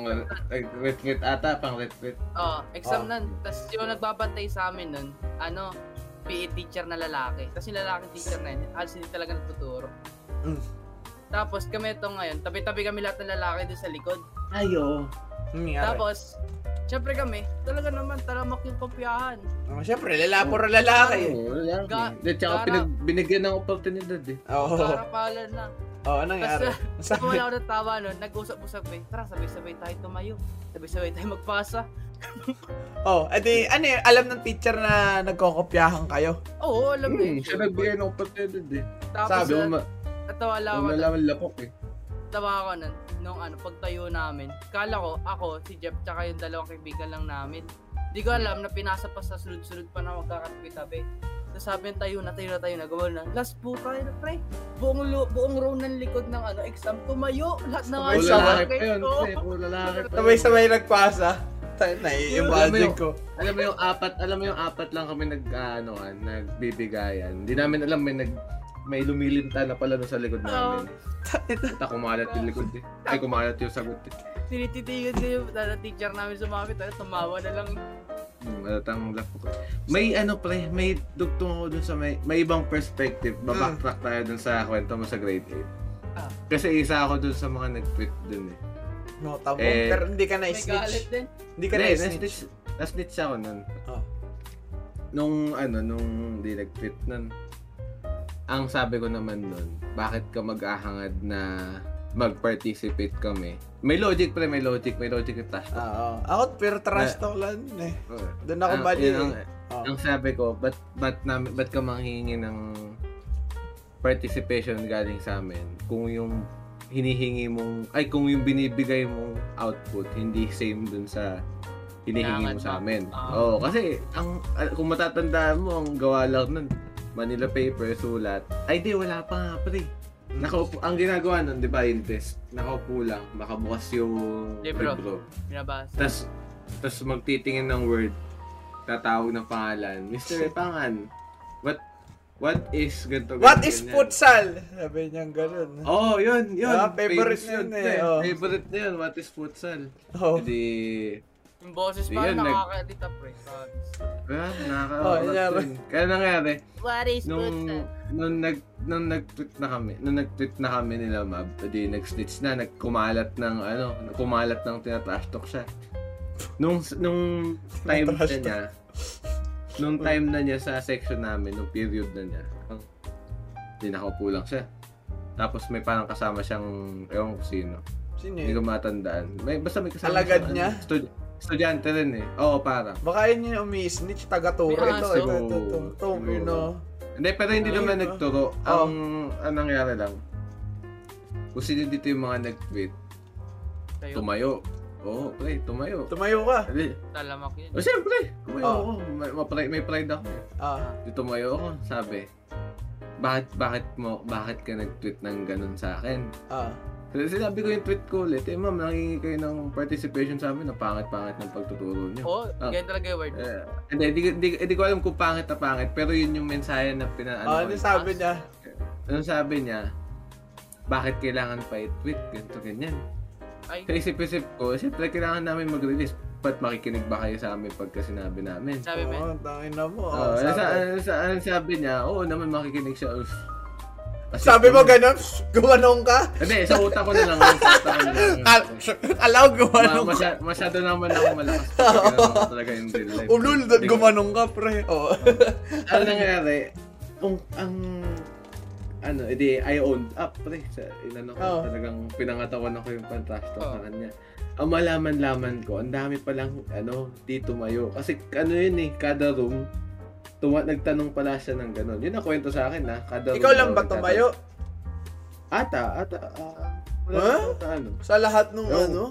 retreat ata, pang retreat. Oh, exam Ah. nun. Tapos yung nagbabantay sa amin nun, ano, PE teacher na lalaki. Tapos yung lalaki teacher na yun, halos hindi talaga nagtuturo. Mm. Tapos kami ito ngayon, tabi-tabi kami lahat ng lalaki doon sa likod. Ayo. Tapos, syempre kami, talaga naman, talamak yung kopyahan. Oh, Siyempre, lala, puro lalaki. Oo, lalaki. Ga- gara- pinag, binigyan ng oportunidad eh. Oo. Karapalan na. Oh, anong nangyari? Tapos Sabi, wala ako natawa nun, nag-usap-usap eh. Tara, sabay-sabay tayo tumayo. Sabay-sabay tayo magpasa. oh, edi, ano yun, alam ng teacher na nagkokopyahan kayo. Oo, alam Hmm, eh. siya nagbigay ng opportunity eh. Tapos, Sabi mo, uh, ma- natawa lang ako. wala naman lapok eh. Tawa ako nun, nung ano, pagtayo namin. Kala ko, ako, si Jeff, tsaka yung dalawang kaibigan lang namin. Di ko alam na pinasa pa sa sunod-sunod pa na magkakatabi-tabi. Tapos sabi yung tayo na, tayo na, tayo na, gawa na. Last po tayo na, pre. Buong, lo, buong row ng likod ng ano, exam, tumayo. Lahat ng Sabay Puro sa lalaki yun. Sabay-sabay nagpasa. Tayo, Alam mo nai-imagine yung- ko. Alam mo yung apat, alam mo yung apat lang kami nag ano, nagbibigayan. Hindi namin alam may nag may lumilinta na pala sa likod namin. At kumalat yung likod eh. Ay, kumalat yung sagot eh. Tinititigan ko yung uh, teacher namin sumapit. Ano, tumawa na lang. Hmm, malatang lapok. May ano pre, may dugtong ako dun sa may, may ibang perspective. Babacktrack tayo dun sa kwento mo sa grade 8. Ah. Kasi isa ako dun sa mga nag-tweet dun eh. No, tamo. Eh, Pero hindi ka May galit na-snitch. din. Hindi ka na-snitch, na-snitch ako nun. Oh. Nung ano, nung di nag-tweet nun. Ang sabi ko naman nun, bakit ka mag-ahangad na mag-participate kami? May logic pre, may logic, may logic yung task. Ah, oh. Ako, pero trash talk lang eh. Uh, Doon ako ang- bali. ang, eh. Oh. ang sabi ko, ba't, ba't, namin, ba't ka manghingi ng participation galing sa amin kung yung hinihingi mong, ay kung yung binibigay mong output hindi same dun sa hinihingi mo sa amin. Ah. Oo, kasi ang ah, kung matatandaan mo, ang gawa lang nun, Manila paper, sulat. Ay di, wala pa nga pre. Nakaupo, ang ginagawa nun, di ba, yung test, nakaupo lang, makabukas yung Libro. libro. Binabasa. Tapos, tapos magtitingin ng word, tatawag ng pangalan. Mr. Pangan, what what is ganito? What ganito, is ganyan? futsal? Sabi niya ganun. Oh, yun, yun. Ah, favorite Famous niya yun eh, oh. Favorite niya yun, what is futsal? Oh. Hindi, Yung boses pa yun, nag- nakaka-edita, pre. ah, nakaka Oh. Kaya nangyari, What is nung, nung nag nung nag-tweet na kami, nung nag-tweet na kami nila Mab, di nag-snitch na, nagkumalat ng ano, kumalat ng tinatrash talk siya. Nung nung time na niya, nung time na niya sa section namin, nung period na niya, ang di nakaupo lang siya. Tapos may parang kasama siyang, ewan ko sino. Sino Hindi ko matandaan. May, basta may kasama Alagad siyang, niya? Ano, estudyante rin eh. Oo, parang. Baka yun yung umi-snitch, taga-turo May ito. aso. Ito, ito, ito. Ito, Siguro. you know. Hindi, pero hindi Ayun, naman ah. nagturo. Ang, ang nangyari lang, kung sino dito yung mga nag-tweet, Tayo, tumayo. Oo, pre, tumayo. Tumayo ka. Hindi. talamak yun. O, siyempre, tumayo Oh. ako. May, may pride, may pride ako. Ah. Di tumayo ako, sabi, bakit, bakit mo, bakit ka nag-tweet ng ganun sa akin? Ah. Sinabi ko yung tweet ko ulit, eh ma'am, nangingi kayo ng participation sa amin, ang pangit-pangit ng pagtuturo niyo. Oo, Ah. ganyan talaga yung word. Eh, hindi, di, di, di, ko alam kung pangit na pangit, pero yun yung mensahe na pina, Ah, ko ano eh. sabi niya? Ano sabi niya? Bakit kailangan pa i-tweet? Ganito, ganyan. Ay, Sa isip-isip ko, siyempre kailangan namin mag-release. Ba't makikinig ba kayo sa amin pagka sinabi namin? sabi mo, Oo, tangin na mo. Oh, ah, ano, sa, sabi. ano, sa, ano sabi niya, oo naman makikinig siya. Uff. Sabi mo ganun, gumanong ka? Hindi, sa utak ko na lang. Sa utak ko na lang. Al- Alaw, Ma- gumanong ka. masya- masyado naman ako malakas. Ko talaga yung real life. Ulul, gumanong ka, pre. Oo. Ano nangyari? Kung ang ano, edi I owned up, pre. Sa, inano ko, Oo. talagang pinangatawan ako yung pantrash talk Oo. sa kanya. Ang malaman-laman ko, ang dami palang, ano, di tumayo. Kasi, ano yun eh, kada room, tuma nagtanong pala siya ng gano'n. Yun ang kwento sa akin, ha? Kada Ikaw lang ba tumayo? Ata, ata, ah, wala Huh? ata, ano. Sa lahat nung Oo. ano?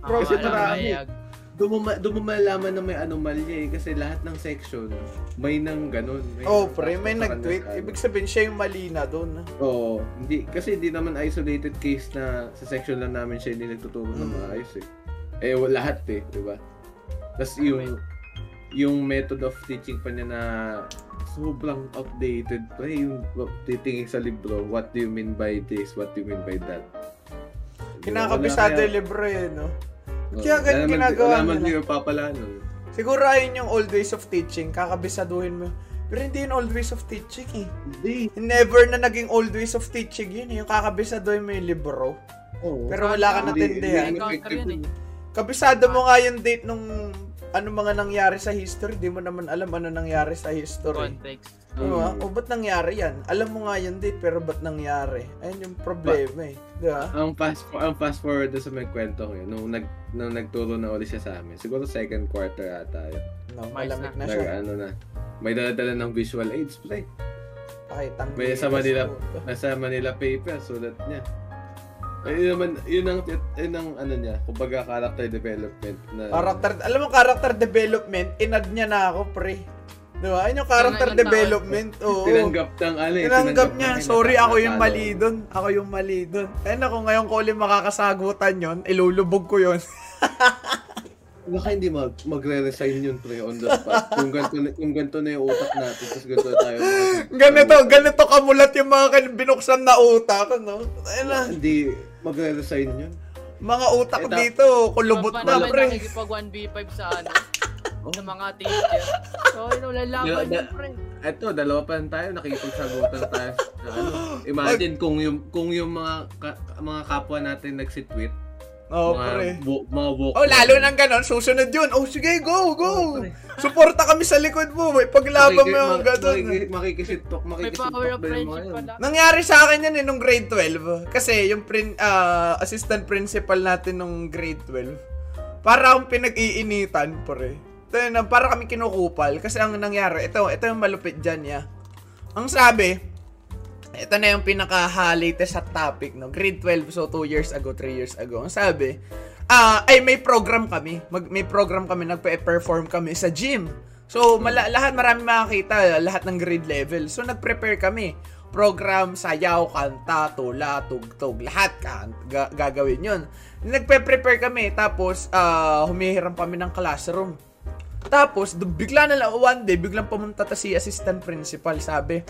Bro, kasi marami. bayag. Doon mo, ma- doon mo malalaman na may anomalya eh. Kasi lahat ng section, may nang gano'n. May Oh, nang pre, may nag-tweet. ano. Ibig sabihin siya yung mali na doon. Oo, hindi kasi hindi naman isolated case na sa section lang namin siya hindi nagtuturo ng Mm. maayos eh. Eh lahat eh, 'di ba? Tapos yung yung method of teaching pa niya na sobrang outdated pa yung titingin sa libro, what do you mean by this, what do you mean by that. Kinakabisado yung libro eh, no? Oo, Kaya naman- ginagawa Wala nila. yung papala nun. Siguro ayun yung old ways of teaching. Kakabisaduhin mo. Pero hindi yung old ways of teaching eh. Hindi. Never na naging old ways of teaching yun eh. Yung kakabisaduhin mo yung libro. Oo. Pero wala ka Hindi- natindihan. yun eh. Kabisado mo nga yung date nung ano mga nangyari sa history, di mo naman alam ano nangyari sa history. Context. Diba? Mm. O ba't nangyari yan? Alam mo nga yun date, pero ba't nangyari? Ayun yung problema eh. Diba? ang fast ang fast forward na sa may kwento ko yun, nung, nag, nung nagturo na ulit siya sa amin, siguro second quarter ata yun. No, malamig na Nag, siya. ano na, may dala-dala ng visual aids, pre. Pakitang May sa Manila, nasa Manila paper, sulat niya. Ay, yun naman, yun ang, yun ang ano niya, kumbaga character development na... Character, alam mo, character development, inad niya na ako, pre. Diba? Ayun yung character taon? development. Oo. Tinanggap ng ano eh. Tinanggap niya. Sorry, ako yung mali dun. Ako yung mali dun. Ayun ako, ngayon ko ulit makakasagutan yon ilulubog ko yon Baka hindi mag, magre-resign yun, pre, on the spot. Kung ganito, na- kung ganito na yung utak natin, tapos ganito na tayo. ganito, ganito kamulat yung mga binuksan na utak, no? Ayun na. Hindi magre-resign yun. Mga utak Eto. dito, kulubot na, pre. nakikipag 1v5 sa ano? sa mga teacher. So, yun, lalaban yun, pre. Eto, dalawa pa lang tayo, nakikipagsagutan tayo. sa ano. Imagine kung yung kung yung mga ka- mga kapwa natin nagsitweet, Oo, mga, pre. bu- mga walk Oh, lalo nang ganon, susunod yun. Oh, sige, go, go. Oh. Suporta kami sa likod mo. May paglaban mo yung ganon. Makikisitok, May makikisitok power of ba yung mga friendship yun? pala. Nangyari sa akin yan eh, nung grade 12. Kasi yung prin, ah, assistant principal natin nung grade 12, para akong pinag-iinitan, pre. Ito yun, ah, para kami kinukupal. Kasi ang nangyari, ito, ito yung malupit dyan, ya. Ang sabi, ito na yung pinaka-latest sa topic, no? Grade 12, so 2 years ago, 3 years ago. Ang sabi, ah, ay may program kami. Mag, may program kami, nagpe-perform kami sa gym. So, mala- lahat, marami makakita, lahat ng grade level. So, nag-prepare kami. Program, sayaw, kanta, tula, tugtog, lahat ka, ga- gagawin yun. Nagpe-prepare kami, tapos ah, humihiram kami ng classroom. Tapos, bigla na lang, one day, biglang pumunta ta si assistant principal, sabi,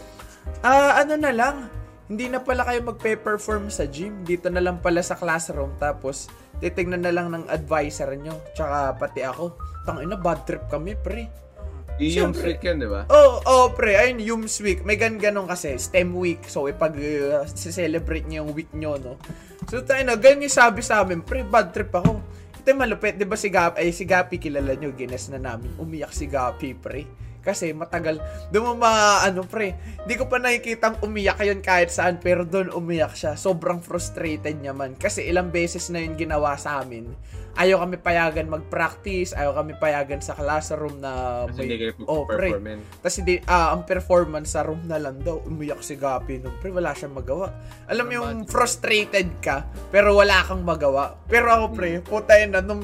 ah, ano na lang, hindi na pala kayo magpe-perform sa gym, dito na lang pala sa classroom, tapos, titignan na lang ng advisor nyo, tsaka pati ako. Tangina, bad trip kami, pre. Yun yung freak yan, di ba? Oh, oh, pre, ayun, Yums Week. May gan ganun kasi, STEM Week. So, ipag uh, celebrate niyo yung week nyo, no? So, tayo na, ganyan yung sabi sa amin, pre, bad trip ako. Ito malupit, di ba si Gapi, ay si Gapi kilala nyo, gines na namin. Umiyak si Gapi, pre. Kasi matagal, doon mo ma, ano pre, di ko pa nakikitang umiyak yun kahit saan, pero doon umiyak siya. Sobrang frustrated niya man. Kasi ilang beses na yun ginawa sa amin. Ayaw kami payagan mag-practice, ayaw kami payagan sa classroom na Kasi hindi kayo Oh, pre. Tapos hindi, ah, ang performance sa room na lang daw, umiyak si Gapi nung pre, wala siyang magawa. Alam mo yung frustrated ka, pero wala kang magawa. Pero ako pre, puta yun na, nung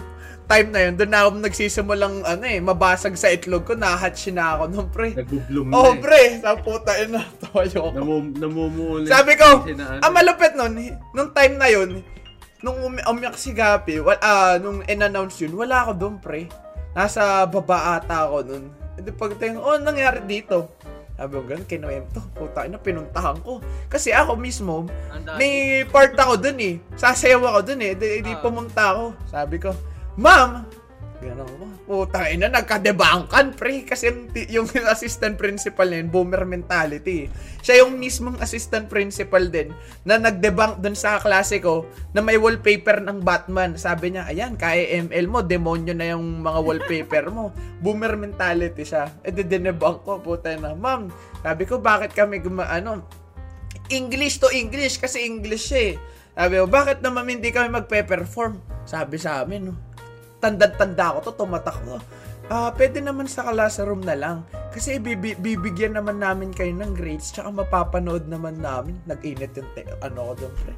time na yun, doon na ako nagsisimulang, ano eh, mabasag sa itlog ko, nahatch na ako nung pre. Nagbubloom na Oh, eh. pre, sa puta yun na, ko. Namum, namumuli. Sabi ko, ano. ang malupit nun, nung time na yun, nung umi- umiyak si Gapi, wal, ah, nung in-announce yun, wala ako doon, pre. Nasa baba ata ako nun. Hindi pagtingin, oh, nangyari dito? Sabi ko, ganun, kinuwento. Puta, ina, pinuntahan ko. Kasi ako mismo, may part ako dun eh. Sasayaw ako dun eh. Di, di Ah. pumunta ako. Sabi ko, Ma'am! Gano'n ko. Puta, ina, nagkadebangkan, pre. Kasi yung, yung assistant principal na yun, boomer mentality. Siya yung mismong assistant principal din na nagdebunk dun sa klase ko na may wallpaper ng Batman. Sabi niya, ayan, kaya ML mo, demonyo na yung mga wallpaper mo. Boomer mentality siya. E di dinebunk ko, puta na. Ma'am, sabi ko, bakit kami guma, ano, English to English kasi English siya eh. Sabi ko, bakit naman hindi kami magpe-perform? Sabi sa amin, no. Tanda-tanda ko to, tumatak ko. Ah, pwede naman sa classroom na lang. Kasi bibi- bibigyan naman namin kayo ng grades tsaka mapapanood naman namin. Nag-init yung te- ano ko doon, pre.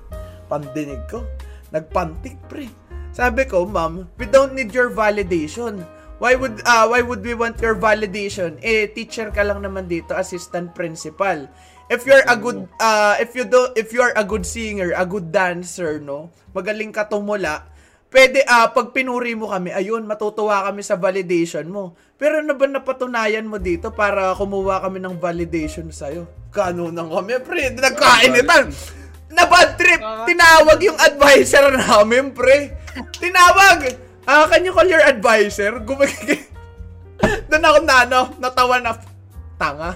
Pandinig ko. Nagpantik, pre. Sabi ko, ma'am, we don't need your validation. Why would ah why would we want your validation? Eh teacher ka lang naman dito, assistant principal. If you're a good uh if you do if you're a good singer, a good dancer, no? Magaling ka tumula, pwede ah pag pinuri mo kami, ayun, matutuwa kami sa validation mo. Pero ano ba napatunayan mo dito para kumuha kami ng validation sa'yo? Kanunan kami, pre. Nagkainitan. Na bad trip. Tinawag yung advisor namin, pre. Tinawag. Ah, can you call your advisor? Gumagiging. Doon ako na, ano, natawa na, tanga.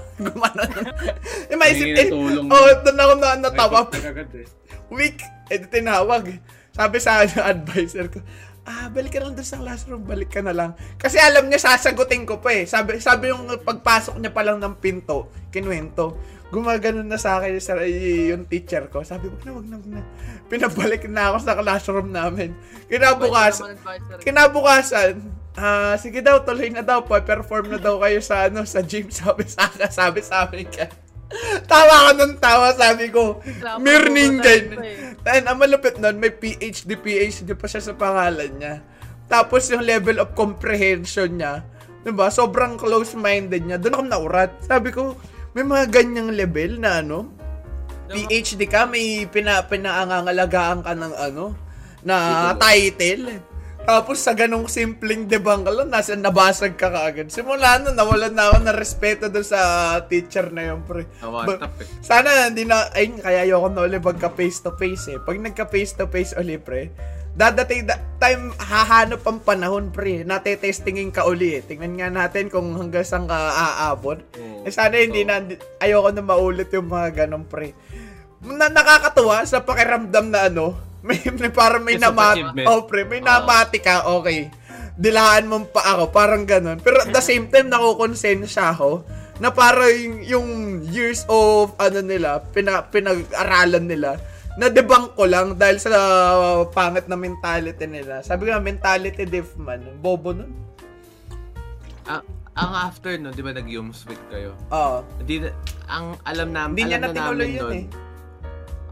Humingi ng eh, oh, doon ako na, natawa. Eh. Week. Eh, tinawag. Sabi sa akin ng advisor ko, ah, balik ka na lang doon sa classroom, balik ka na lang. Kasi alam niya, sasagutin ko pa eh. Sabi, sabi yung pagpasok niya pa lang ng pinto, kinuwento, gumaganon na sa akin sa, yung teacher ko. Sabi, wag na, wag na, wag na. Pinabalik na ako sa classroom namin. Kinabukas, Naman advisory. kinabukasan, ah, sige daw, tuloy na daw, perform na daw kayo sa, ano, sa gym, sabi sa akin, sabi sa amin ka. Tawa ka ng tawa, sabi ko. Mirning din. tayo eh. Then, ang malupit nun, may PhD, PhD pa siya sa pangalan niya. Tapos yung level of comprehension niya, diba, sobrang close-minded niya. Doon ako naurat. Sabi ko, may mga ganyang level na ano, PhD ka, may pina, pinaangangalagaan ka ng ano, na title. Tapos sa ganong simpleng debunk lang, nasa nabasag ka kaagad. Simula nun, nawalan na ako ng respeto doon sa teacher na yun, pre. Ba- eh. sana hindi na, ay, kaya ayoko na ulit magka face to face eh. Pag nagka face to face ulit, pre, dadating, da, time, hahanap ang panahon, pre, natetestingin ka uli eh. Tingnan nga natin kung hanggang saan ka aabot. Oo. Eh, sana hindi Oo. na, ayoko na maulit yung mga ganong, pre. Na, nakakatuwa sa pakiramdam na ano, may, may parang may of namat, oh pre, may namati ka, okay. Dilaan mo pa ako, parang ganun. Pero at the same time, nakukonsensya ako na parang yung, yung years of ano nila, pina, pinag-aralan nila, na debunk ko lang dahil sa pangit na mentality nila. Sabi nga, mentality diff man. Bobo nun. Ang, ang after no, di ba nag-yum week kayo? Oo. Na, ang alam namin, alam na namin yun nun, eh.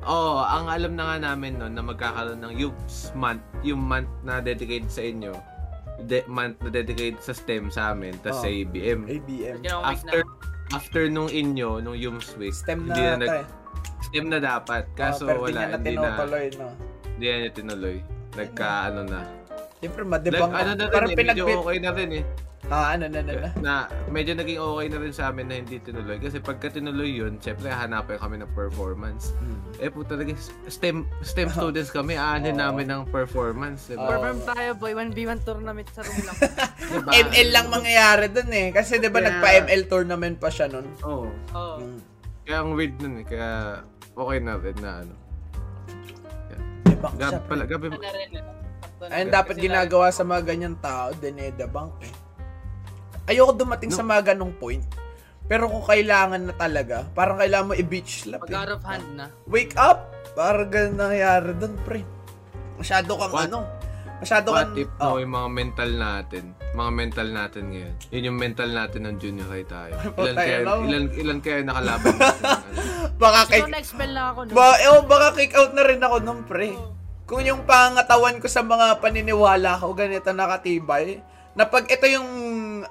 Oo, ang alam na nga namin nun na magkakaroon ng YUPS month, yung month na dedicated sa inyo, de- month na dedicated sa STEM sa amin, tas Oo. sa ABM. ABM. After na. after nung inyo, nung YUMS week, STEM na hindi na ata nag, eh. STEM na dapat. Kaso di wala, na hindi na, tinutuloy, no? hindi na niya tinuloy. Nagka ano na. Siyempre, Like, madebunk. ano na parang rin eh, medyo pinagbit. okay na rin eh. Ah, ano na na na. na medyo naging okay na rin sa amin na hindi tinuloy. Kasi pagka tinuloy yun, syempre hanapin kami ng performance. Eh po talaga, STEM, STEM students kami, aanin Oo. namin ng performance. Diba? Oo. Perform tayo boy, 1v1 tournament sa room lang. diba? ML lang mangyayari dun eh. Kasi di ba Kaya- nagpa-ML tournament pa siya nun? Oo. Oo. Mm. Kaya ang weird nun eh. Kaya okay na rin na ano. Debunk siya. Gab, pala, gabi, Ano ano? Ayun dapat ginagawa sa mga ganyang tao, dinedebunk eh. Ayoko dumating No. sa mga ganong point. Pero kung kailangan na talaga, parang kailangan mo i-beach slap Pag eh. out of hand na. Wake up! Parang ganun nangyayari dun, pre. Masyado kang What? ano. Masyado what kang... if oh. no, yung mga mental natin, mga mental natin ngayon. Yun yung mental natin ng junior high tayo. Ilan Tayo kaya, lang. ilan, ilan kaya nakalaban natin? Baka kay... ikaw na-expel na ako, no? Ba, eh, oh, baka kick out na rin ako nung pre. Kung yung pangatawan ko sa mga paniniwala ko, ganito nakatibay, na pag ito yung,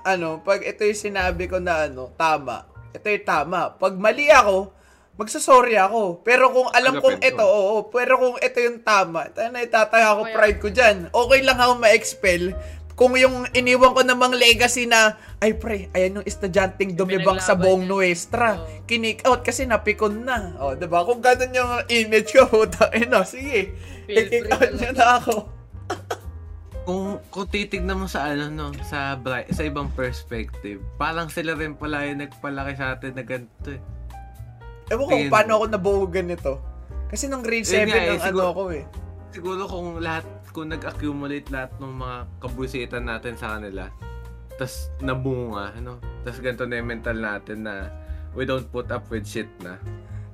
ano, pag ito yung sinabi ko na, ano, tama, ito yung tama. Pag mali ako, magsasorry ako. Pero kung alam kong ito, oo, pero kung ito yung tama, tayo na itataya ko pride ko dyan. Okay lang ako ma-expel. Kung yung iniwan ko namang legacy na, ay pre, ayan yung estudyanteng dumibang sa buong. Nuestra. Oo. Kinik out kasi napikon na. O, diba? Kung ganun yung image ko, puta, ino, sige. Free out lang. na ako. Kung kung titignan mo sa ano no sa bri- sa ibang perspective parang sila rin pala yung nagpalaki sa atin na ganito eh. Ewan ko Tingin paano ako nabuo ganito. Kasi nung grade 7 Yun nga eh, ng ano siguro- ako eh. siguro kung lahat kung nag-accumulate lahat ng mga kabusitan natin sa kanila tas nabunga ano tas ganito na yung mental natin na we don't put up with shit na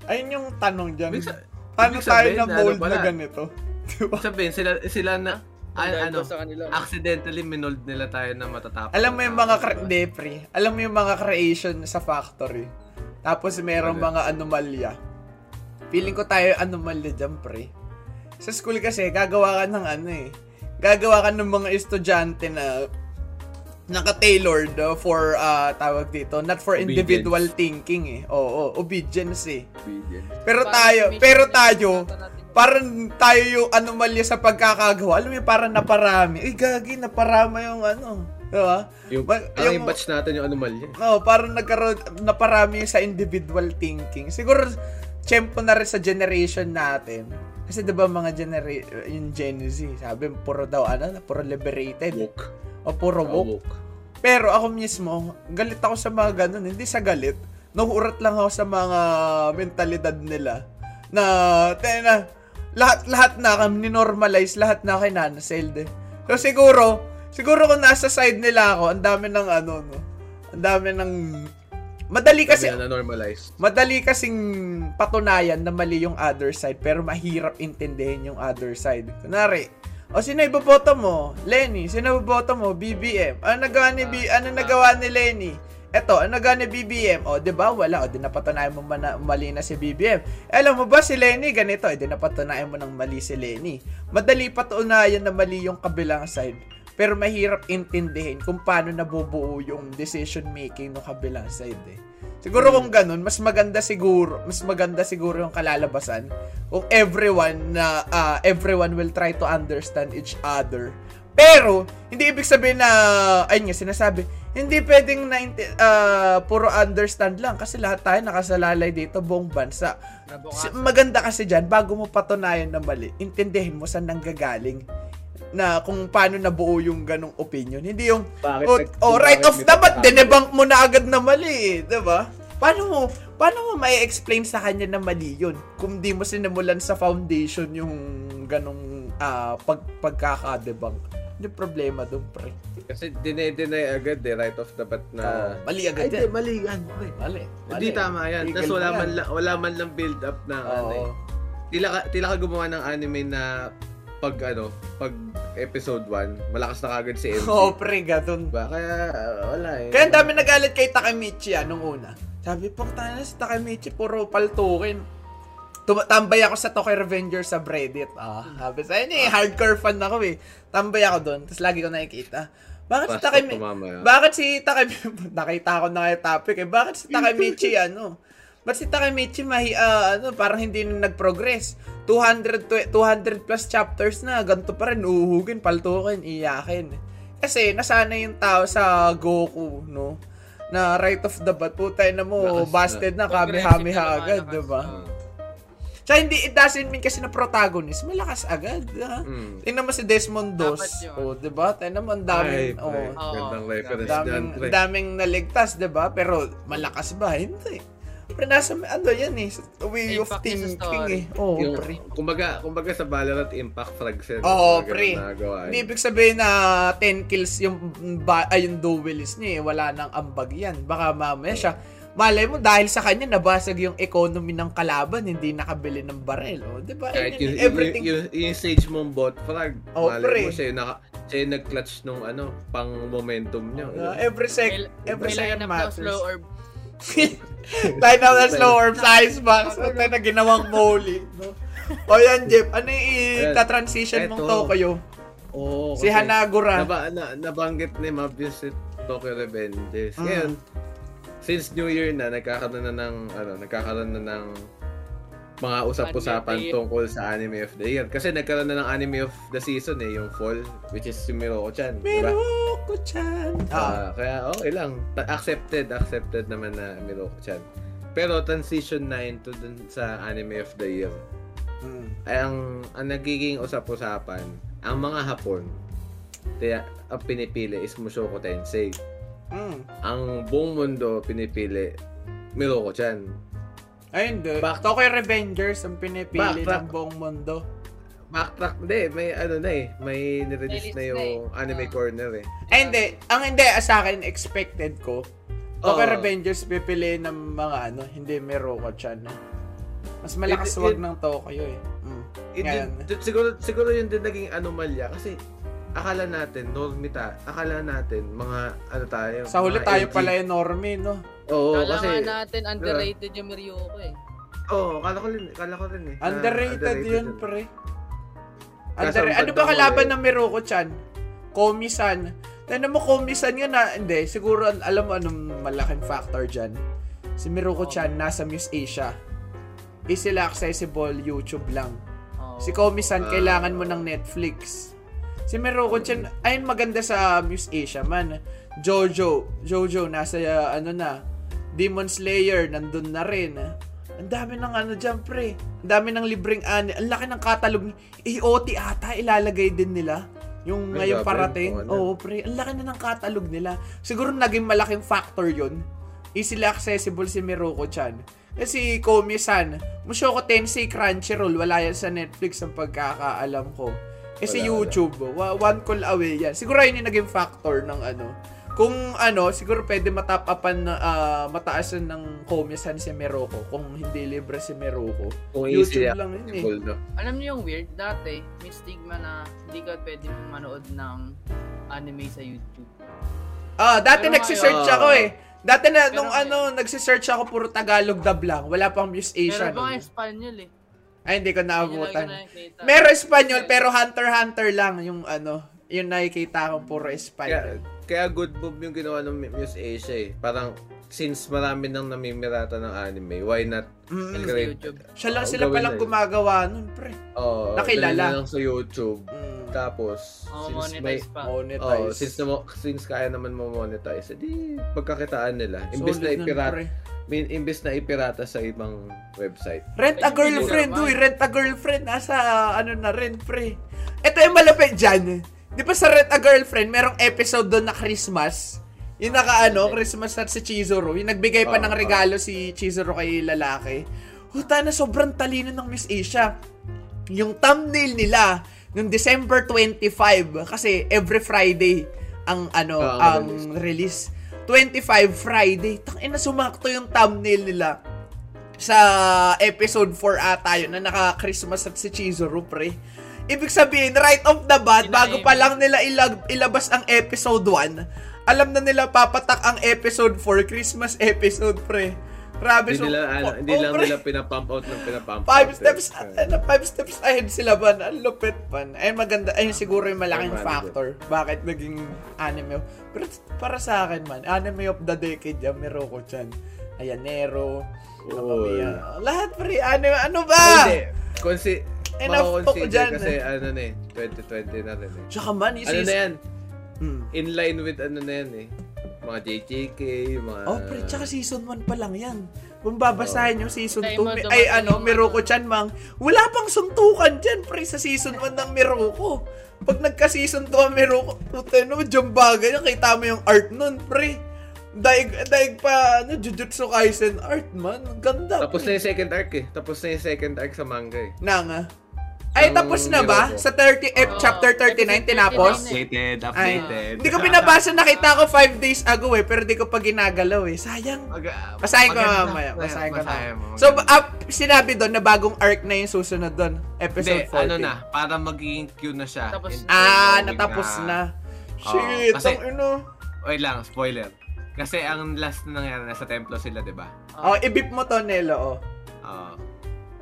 Ayun yung tanong dyan. Ibig sa- Paano ibig tayo na ano mold na pala? ganito? Diba? sabihin sila sila na an- ano sa kanila. accidentally minold nila tayo na matatapos Alam mo yung mga cre- de, pre. Alam mo yung mga creation sa factory. Tapos merong Ano? mga anomalya. Feeling ko tayo anomalya dyan, pre. Sa school kasi, gagawa ka ng ano eh. Gagawa ka ng mga estudyante na naka-tailored uh, for uh, tawag dito, not for Obedience. individual thinking eh. Oo, obedience eh. Obedience. Pero tayo, pero tayo. Parang tayo yung anomalya sa pagkakagawa. Alam mo yung parang naparami. Eh, gagi, naparama yung ano. Diba? yung, Ma- yung- yung batch natin yung anomalya No, parang nagkaroon, naparami sa individual thinking. Siguro, tiyempo na rin sa generation natin. Kasi 'di ba mga genera- yung Gen Z, sabi puro daw ano, puro liberated woke o puro woke. woke Pero ako mismo, galit ako sa mga ganun, hindi sa galit. Nahurat lang ako sa mga mentalidad nila na tayo na lahat lahat na kami normalize lahat na kay Nana Selde. So siguro, siguro kung nasa side nila ako, ang dami ng ano, no? Ang dami ng... Madali kasi, na normalize. madali kasing patunayan na mali yung other side, pero mahirap intindihin yung other side. Kunwari, o sino iboboto mo? Lenny. Sino iboboto mo? BBM. Ano nagawa ni, B, ano nagawa ni Lenny? Eto, ano nagawa ni BBM? O, di ba? Wala. O, di napatunayan mo man mali na si BBM. Alam mo ba si Lenny ganito? E, di napatunayan mo ng mali si Lenny. Madali patunayan na mali yung kabilang side. Pero mahirap intindihin kung paano nabubuo yung decision making ng kabilang side eh. Siguro kung ganun, mas maganda siguro, mas maganda siguro yung kalalabasan kung everyone na ah, everyone will try to understand each other. Pero hindi ibig sabihin na ayun nga sinasabi, hindi pwedeng na ah, puro understand lang kasi lahat tayo nakasalalay dito buong bansa. Nabukasan. maganda kasi dyan, bago mo patunayan na mali, intindihin mo saan nanggagaling na kung paano nabuo yung ganong opinion. Hindi yung, Bakit oh, nag- oh right bakit off the bat, nito- dinebunk mo na agad na mali, eh, ba? Paano mo, paano mo may explain sa kanya na mali yun? Kung di mo sinimulan sa foundation yung ganong ah, pag, pagkakadebunk. Yung problema doon, pre. Kasi dinay-deny agad eh, right off the bat na... Oh, mali agad Ay, yan. di, mali yan. pre. Mali. Hindi tama yan. Tapos wala man, lang, wala man lang build up na ano eh. Tila ka, tila ka gumawa ng anime na pag ano, pag episode 1, malakas na kagad si MC. Oo, pre, ganun. Diba? Kaya uh, wala eh. Kaya ang dami nagalit kay Takemichi ah, nung una. Sabi, pang tayo si Takemichi, puro paltukin. Tumatambay ako sa Tokyo Revenger sa Reddit. Ah, sabi sa inyo eh, hardcore fan ako eh. Tambay ako doon, tapos lagi ko nakikita. Bakit si Basta Takemichi, tumama. bakit si Takemichi, nakita ko na yung topic eh, bakit si Takemichi ano? Ba't si Takemichi mahi, ah, ano, parang hindi na nag-progress? 200, tw- 200 plus chapters na, ganito pa rin, uhugin, paltukin, iyakin. Kasi nasanay yung tao sa Goku, no? Na right off the bat, putay na mo, Lakas na. busted na, Progressive kami-hami na agad, diba? Ah. Tsaka hindi, it doesn't mean kasi na protagonist, malakas agad, ha? Mm. Tingnan mo si Desmond Dos. Yun. Oh, 'di ba? Tingnan mo ang Ay, daming pre. oh, Oo. Gandang reference daming dyan, daming naligtas, 'di ba? Pero malakas ba? Hindi. Pero nasa ano yan eh, way of Impact sa thinking eh. Oh, Yung, pre. kumbaga, kumbaga sa Valorant Impact Frags yan. Oo, ganun pre. eh. Hindi ibig sabihin na 10 kills yung ba, ay, yung duelist niya eh. Wala nang ambag yan. Baka mamaya siya, malay mo dahil sa kanya nabasag yung economy ng kalaban, hindi nakabili ng barel. Oh, 'di ba? Kahit Yun everything yung, yung, yung stage mong bot frag, Oh, malay pre. mo siya yung, naka, siya yung nag-clutch nung ano, pang momentum niya. Uh, every sec, Kail- every second matters. slow orb. Tayo na na slow orb sa icebox. So, tayo na ginawang molly. No? O yan, Jeff. Ano yung i-transition mong. Tokyo? Oo, Si Hanagura. Naba, na, nabanggit ni Mabius si Tokyo Revengers. Mm. Ngayon, since New Year na, nagkakaroon na ng, ano, nagkakaroon na ng mga usap-usapan tungkol sa Anime of the Year. Kasi nagkaroon na ng Anime of the Season eh, yung Fall, which is si Miroko-chan. Diba? Miroko-chan. Ah. Ah, kaya okay lang. Accepted, accepted naman na Miroko-chan. Pero transition na into dun sa Anime of the Year. Mm. Ay, ang, ang nagiging usap-usapan, ang mga Hapon, kaya ang pinipili is Mushoku Tensei. Mm. Ang buong mundo pinipili Miroko-chan. Ay, hindi. Back- Tokyo Revengers ang pinipili Backtrack. ng buong mundo. Backtrack, hindi, may ano na eh, may nirelease Release na na yung eh. Anime Ah. Corner eh. Ay, hindi. Ang hindi, ah, sa akin, expected ko. Tokyo Oo. Revengers pipili ng mga ano, hindi Miroko-chan. Mas malakas It- wag it- ng Tokyo eh. Mm. Ngayon. din- din- siguro, siguro yun din naging anomalya kasi akala natin, normita, akala natin, mga ano tayo. Sa huli tayo LG. pala yung normie, no? Oo, Kala kasi, nga natin underrated yung Miryuko eh. oo, kala ko rin, kala ko rin eh. na Underrated, yun, yun. pre. Under, ano ba banda kalaban ng Miruko-chan? Komi-san. Tignan mo, Komi-san yun na, hindi, siguro, alam mo anong malaking factor dyan. Si Miruko-chan, nasa Miss Asia. Is sila accessible YouTube lang. Si Komi-san, Ah. kailangan mo ng Netflix. Si Miruko-chan, ayun maganda sa Miss Asia man. Jojo, Jojo, nasa uh, ano na, Demon Slayer, nandun na rin. Ang dami ng ano dyan, pre. Ang dami ng libreng ani. Ang laki ng catalog. AOT ata, ilalagay din nila. Yung Ay, ngayon parating. Oo. Oo, pre. Ang laki na ng catalog nila. Siguro naging malaking factor yun. Easily accessible si Miruko-chan. Kasi Komi-san, Mushoku Tensei Crunchyroll, wala yan sa Netflix ang pagkakaalam ko. Kasi Wala, YouTube, wa- one call away yan. Siguro yun yung naging factor ng ano. Kung ano, siguro pwede matapapan na ah, mataasan ng komisan si Meroko kung hindi libre si Meroko. Kung YouTube easy lang yun eh. no? Alam niyo yung weird? Dati, may stigma na hindi ka pwede manood ng anime sa YouTube. Ah, dati Pero nagsisearch ngayon- ako eh. Dati na, Pero nung ano, nagsisearch ako puro Tagalog dub lang. Wala pang Muse Asia. Pero ba nun. Espanyol eh. Ay, hindi ko naabutan. Meron Espanyol, pero Hunter Hunter lang yung ano, yung nakikita kong puro Kaya, Espanyol. kaya good move yung ginawa ng Muse Asia eh. Parang, since marami nang namimirata ng anime, why not Mm. Sa Great. YouTube. Siya lang Oo, sila palang na eh. gumagawa nun, pre. oh, Nakilala. lang sa YouTube. Mm. Tapos, Oh, since may, monetize pa. Monetize. Oh, since na since kaya naman mo monetize, edi pagkakitaan nila. Imbes Solid na ipirata, imbes na ipirata sa ibang website. Rent a girlfriend, uy, rent a girlfriend. Nasa, ano na rin, pre. Ito yung malapit dyan. Di ba sa rent a girlfriend, merong episode doon na Christmas. Yung naka, ano, Christmas at si Chizuru. Yung nagbigay pa Oo, ng regalo si Chizuru kay lalaki. Huta na, sobrang talino ng Miss Asia. Yung thumbnail nila, nung December 25, kasi every Friday ang ano, Oo, ang ang release. 25 Friday. Tangina sumakto yung thumbnail nila sa episode 4 ata yun na naka-Christmas at si Chizuru, pre. Ibig sabihin, right off the bat, bago Amy. pa lang nila ilag- ilabas ang episode 1, alam na nila papatak ang episode 4, Christmas episode, pre. Grabe, Hindi so, nila, ano, oh, hindi lang nila pinapump out ng pinapump Five out. steps, Eh. ano, five steps ahead sila ba? Ang lupit man. Ayun, maganda. Ayun, siguro yung malaking manager. factor. Bakit naging anime. Pero para sa akin man, anime of the decade yan, Miroko chan. Ayanero. Uy. Nakamiya. Lahat pre, anime, ano ba? Hindi. Consi Enough talk makakonsider dyan. kasi ano na eh, 2020 na rin eh. Tsaka man, yung Ano na yan? Hmm. In line with ano na yan eh. Mga JJK, mga... Oh, pre, tsaka season 1 pa lang yan. Kung babasahin yung season 2, Diamond ay ano, yung Miroko ano. chan mang, wala pang suntukan dyan, pre, sa season 1 ng Miroko. Pag nagka-season 2 ang Miroko, puta no, dyan bagay, nakita mo yung art nun, pre. Daig, daig pa, ano, Jujutsu Kaisen art, man. Ganda. Tapos na yung second arc eh. Tapos na yung second arc sa manga eh. Nanga. Ay, tapos na ba? Miroko. Sa 30, eh, Oo, chapter 39, episode tinapos? 39 Updated, Ay, updated. hindi ko binabasa, nakita ko 5 days ago eh, pero di ko pa ginagalaw eh. Sayang. Basahin ko mamaya. Basahin ko na. So, up, sinabi doon na bagong arc na yung susunod doon. Episode Hindi, 14. ano na, para magiging Q na siya. Ah, going natapos na. Oo, Shit, ang ino. Wait lang, spoiler. Kasi ang last na nangyari, nasa templo sila, di ba? Oh, ibip mo to, Nelo, oh. Oo.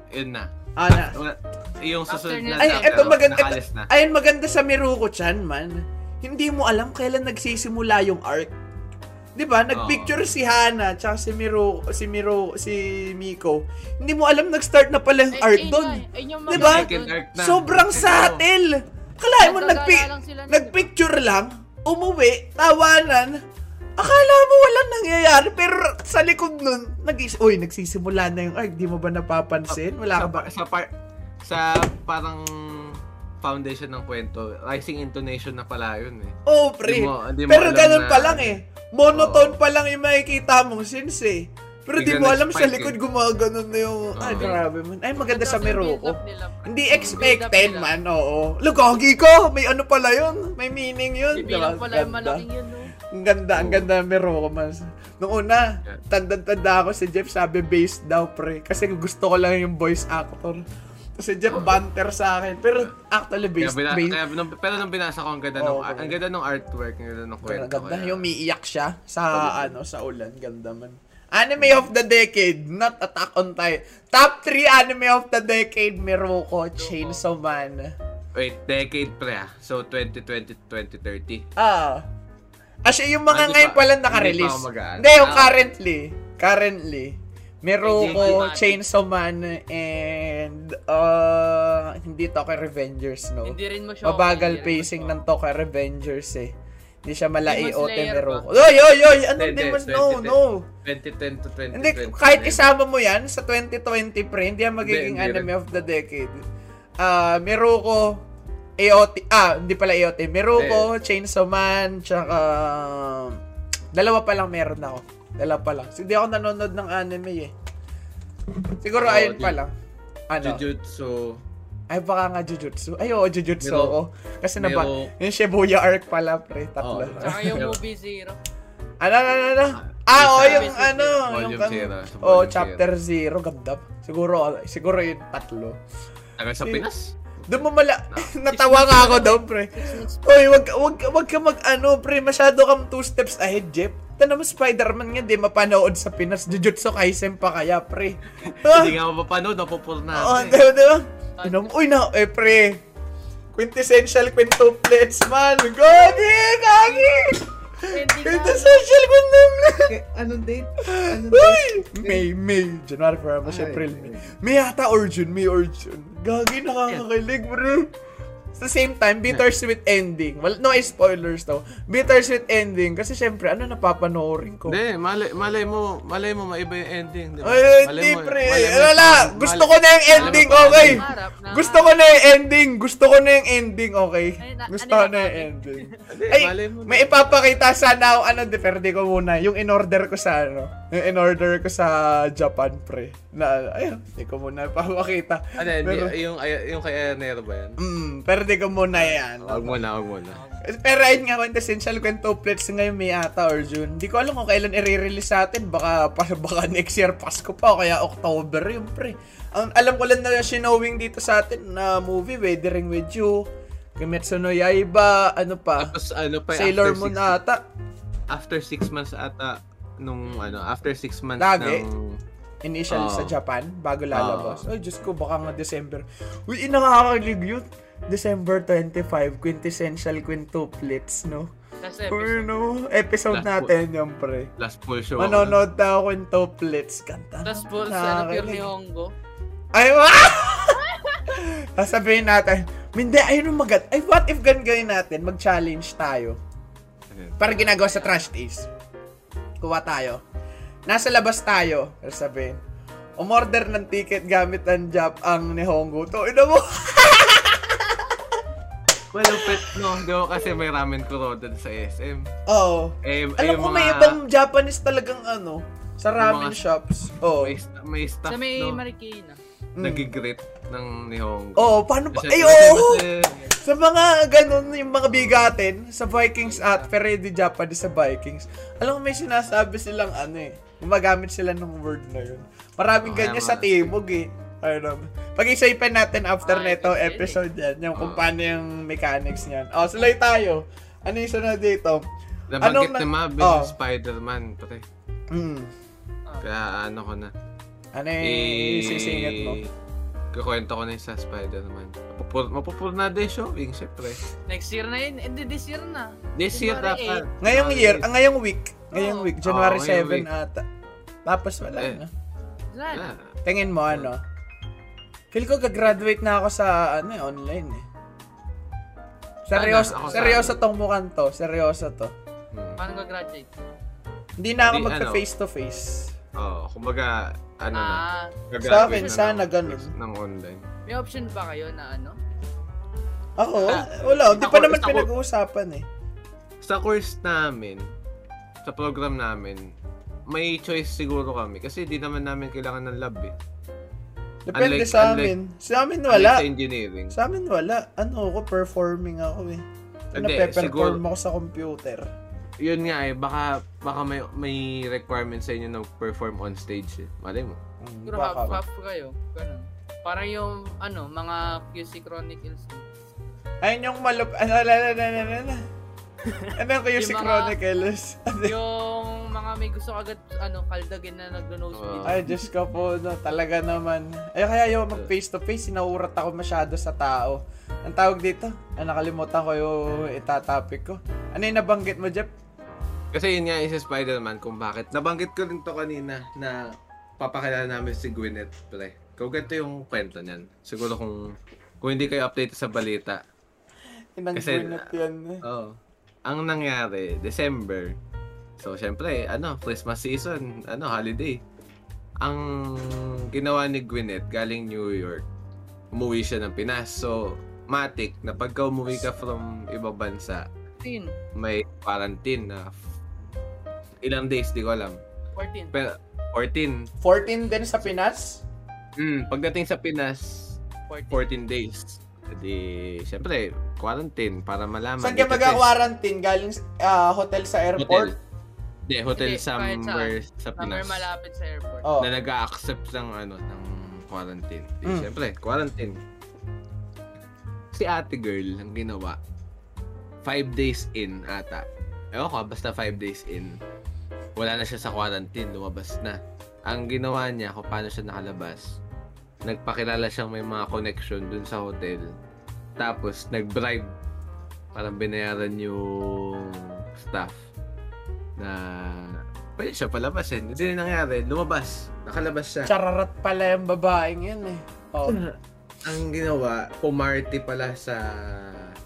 yun na. Ah, na. Yung susunod na Ay, eto maganda. nakalis na. Ayun, maganda sa Miruko-chan, man. Hindi mo alam kailan nagsisimula yung arc. 'Di ba? Nagpicture si Hana tsaka si Miro, si Miro, si Miko. Hindi mo alam nag-start na pala yung Ay, arc doon. Di ba? maganda. Sobrang subtle. Kalahin mo, nagpi lang sila nun, nagpicture lang, umuwi, tawanan. Akala mo walang nangyayari, pero sa likod nun, nag uy, nagsisimula na yung arc. Di mo ba napapansin? Wala ka sa, ba? sa, par- sa parang foundation ng kwento, rising intonation na pala yun eh. Oh, pre. Di mo- di mo Pero ganun na- pa lang eh. Monotone pa lang yung makikita mong scenes eh. Pero di mo alam sa nag-spike likod eh. gumaganon na yung... Ay, Oo. grabe man. Ay, maganda sa Meroko. Hindi expected man, oo. Lugagi ko! May ano pala yun. May meaning yun. Bibilang Diba? pala yung malaking yun, no? Ang ganda, ang ganda ng man. Nung una, tanda-tanda ako si Jeff sabi based daw pre. Kasi gusto ko lang yung voice actor. Kasi Jeff banter sa akin. Pero actually Kaya, based, bina- based. kaya nung, pero nung binasa ko, ang ganda, Oo, nung, okay. ang ganda nung artwork, ang ganda nung kwento. ganda, kaya- yung umiiyak siya sa ano sa ulan, ganda man. Anime of the decade, not Attack on Titan. Top 3 anime of the decade, Miruko, Chainsaw Man. Wait, decade pre ah. So, 2020 2030. Ah. Actually, yung mga Ah, ngayon pa- pala naka-release. Hindi, yung currently. Currently. Hindi, Chainsaw Man, and uh, hindi Tokyo Revengers, no? Hindi rin mo siya. Mabagal pacing ng Tokyo Revengers eh. Hindi siya ote Slayer Miruko. Oy, oy, oy! Hindi, Demon? No, 2010. no! 2010 to 2020. Hindi, kahit isama mo yan sa 2020 pre, hindi yan magiging Hindi, anime of the decade. Ah, Miruko, AOT, ah, hindi pala AOT, Miruko, Chainsaw Man, tsaka, dalawa pa lang meron ako. Dalawa pa lang. Hindi ako nanonood ng anime eh. Siguro Ako, ayun di- pa lang. Ano? Jujutsu, Ay, baka nga Jujutsu. Ay, oo, Jujutsu Pero- ako. Kasi na ba, yung Shibuya arc pala, pre, tatlo. Oo. Tsaka yung movie zero. ano, ano, ano, ano? Ah, Isa- yung ano, Volume yung kan... zero, sa Oh, chapter 0, ganda. Siguro, siguro yung tatlo. Taga sa Pinas. Doon mo mala, natawa nga ako doon, pre. Oy, wag, wag, wag ka mag, ano, pre, masyado kang two steps ahead, Jeff. Ito naman Spider-Man nga, di mapanood sa Pinas. Jujutsu Kaisen pa kaya, pre. Hindi nga mapapanood, napupurna. Oo, di ba, di ba? Inom, uy, na, eh, pre. Quintessential quintuplets, man. Gagi, gagi. Hindi ka. Quintessential quintuplets. Anong date? Anong Uy! May, May. January, February, March, Ay, April, ay. May. May yata or June, May or June. Gagi, nakakakilig, bro. Sa same time, bittersweet ending. Well, no spoilers daw. Bittersweet ending. Kasi syempre, ano napapanoorin ko? Hindi, malay, malay mo, malay mo maiba yung ending. Di ba? Ay, Malay hindi, mo- pre. malay mo- Wala, malay- gusto ko na yung malay ending, mo- okay. Gusto ko na yung ending. Gusto ko na yung ending, okay? Gusto ano ko na na yung ending. Hindi, Ay, malay mo. may ipapakita sana ako, ano, di, pero di ko muna. Yung in-order ko sa, ano, yung in-order ko sa Japan, pre. Na, ayun, di ko muna ipapakita. Ano, hindi, Pero- yung, ay- yung kay Ayanero ba yan? Mm, pero ko muna yan. Huwag mo na, huwag mo na. Pero ayun nga, quintessential quintuplets ngayon may ata or June. Di ko alam kung kailan i-release sa atin. Baka, baka next year Pasko pa o kaya October yun, pre. Ang, alam ko lang na sinowing dito sa atin na movie, Weathering with You, Kimetsu no Yaiba, ano pa, Tapos ano pa, Sailor after Moon six, ata. after six months ata, nung ano, after six months Lagi? ng... Initial Oo. sa Japan, bago lalabas. Ay, Diyos ko, baka nga December. Uy, nakakakilig yun. December 25, quintessential quintuplets, no? Last episode. no? Episode Last natin yun, pre. Last full show. Manonood na ako quintuplets. Kanta. Tapos full sa ano, pure ni Hongo. Ay, wa! Sasabihin natin, hindi, ayun ang magad. Ay, what if gan gawin natin? Mag-challenge tayo. Para ginagawa sa Trash Days. Kuha tayo. Nasa labas tayo. Pero sabihin, umorder ng ticket gamit ang Jap ang Nihongo. To, ina mo. Malupit, no? Di ba kasi may ramen kuroda sa SM. Oo. Eh, Alam eh, ko mga- may ibang Japanese talagang ano, sa ramen mga- shops. Oo. May, may staff, Sa may no? Marikina. Mm. Nagigrit ng Nihongo. Oo, paano ba? Kasi- Ay, oo! Sa mga ganun, yung mga bigatin, sa Vikings at Feredi Japanese sa Vikings, alam mo may sinasabi silang ano eh, gumagamit sila ng word na yun. Maraming Oo, ganyan sa timog eh. Ano, pag-isipan natin after Ah, neto episode yan, yung kung Oo. paano yung mechanics niyan. Oh, sulay tayo. Ano yung sunod dito? Nabanggit na- ni Mabin Oh. Spider-Man, pre. Hmm. Kaya ano ko na. Ano yung sisingit mo? Kukwento ko na yung sa Spider-Man. Mapupur, mapupurna din showing, syempre. Next year na yun. Hindi, this year na. This year dapat. Ngayong year, ang ngayong week, ngayong Oo. week, January ngayong 7 week. ata. Tapos wala Eh. na. Wala na. Ah, Tingin mo ano? Feel ko gagraduate na ako sa ano eh, online eh. Seryoso, ako seryoso sana. tong mukhang to. Seryoso to. hmm. Paano ka graduate? Hindi na ako magka ano. face to face. Oo, kumbaga, ano na. Ah, gagraduate Sa akin, na sana ng- ganun. Ng online. may option ba kayo na ano? Ako, Ah, wala. Hindi pa naman pinag-uusapan eh. Sa course namin, sa program namin, may choice siguro kami. Kasi di naman namin kailangan ng lab eh. Depende Unlike- sa unlike- amin. Sa amin Unlike wala. Sa engineering. Sa amin wala. Ano ako, performing ako eh. Hindi, pe-perform siguro- ako sa computer. Yun nga eh, baka, baka may, may requirement sa inyo na perform on stage eh. Malay mo. Hmm, Siguro baka ba. half-half kayo. Ganun. Parang yung, ano, mga QC Chronicles. Ayun yung malup... Ano, la, la, la, la, la, la. Ano yung mga- Chronicles? yung mga may gusto agad, ano, kaldagin na nagno-nosebleed. Oo. Ay, Diyos ko po, no, talaga naman. Ay, kaya yung mag face to face, sinaurat ako masyado sa tao. Ang tawag dito? Ah, nakalimutan ko yung itatopic ko. Ano yung nabanggit mo, Jeff? Kasi yun nga isa Spider-Man kung bakit. Nabanggit ko rin to kanina na papakilala namin si Gwyneth pre. Kung ganito yung kwento niyan. Siguro kung kung hindi kayo update sa balita. Inang Kasi- Gwyneth yan. eh. Oo. Ang nangyari, December. So, syempre, ano, Christmas season, ano, holiday. Ang ginawa ni Gwyneth galing New York, umuwi siya ng Pinas. So, matik na pagka umuwi ka from ibang bansa, Tin. may quarantine na f- ilang days, di ko alam. 14. Pero 14. 14 din sa Pinas? Mm, pagdating sa Pinas, 14. 14 days. Di, syempre, quarantine para malaman. Saan ka mag-quarantine? Galing ah, hotel sa Hotel. Hindi, hotel Hindi, somewhere sa Somewhere Pinas. malapit sa airport. Oh. Na nag-accept ng ano, ng quarantine. Di, Mm. syempre, quarantine. Si ate girl, ang ginawa, 5 days in ata. Ewan ko, basta 5 days in. Wala na siya sa quarantine, lumabas na. Ang ginawa niya, kung paano siya nakalabas, nagpakilala siyang may mga connection dun sa hotel. Tapos, nag-bribe. Parang binayaran yung staff na pwede siya palabasin. Hindi na nangyari. Lumabas. Nakalabas siya. Chararat pala yung babaeng yun eh. Oh. Ang ginawa, pumarty pala sa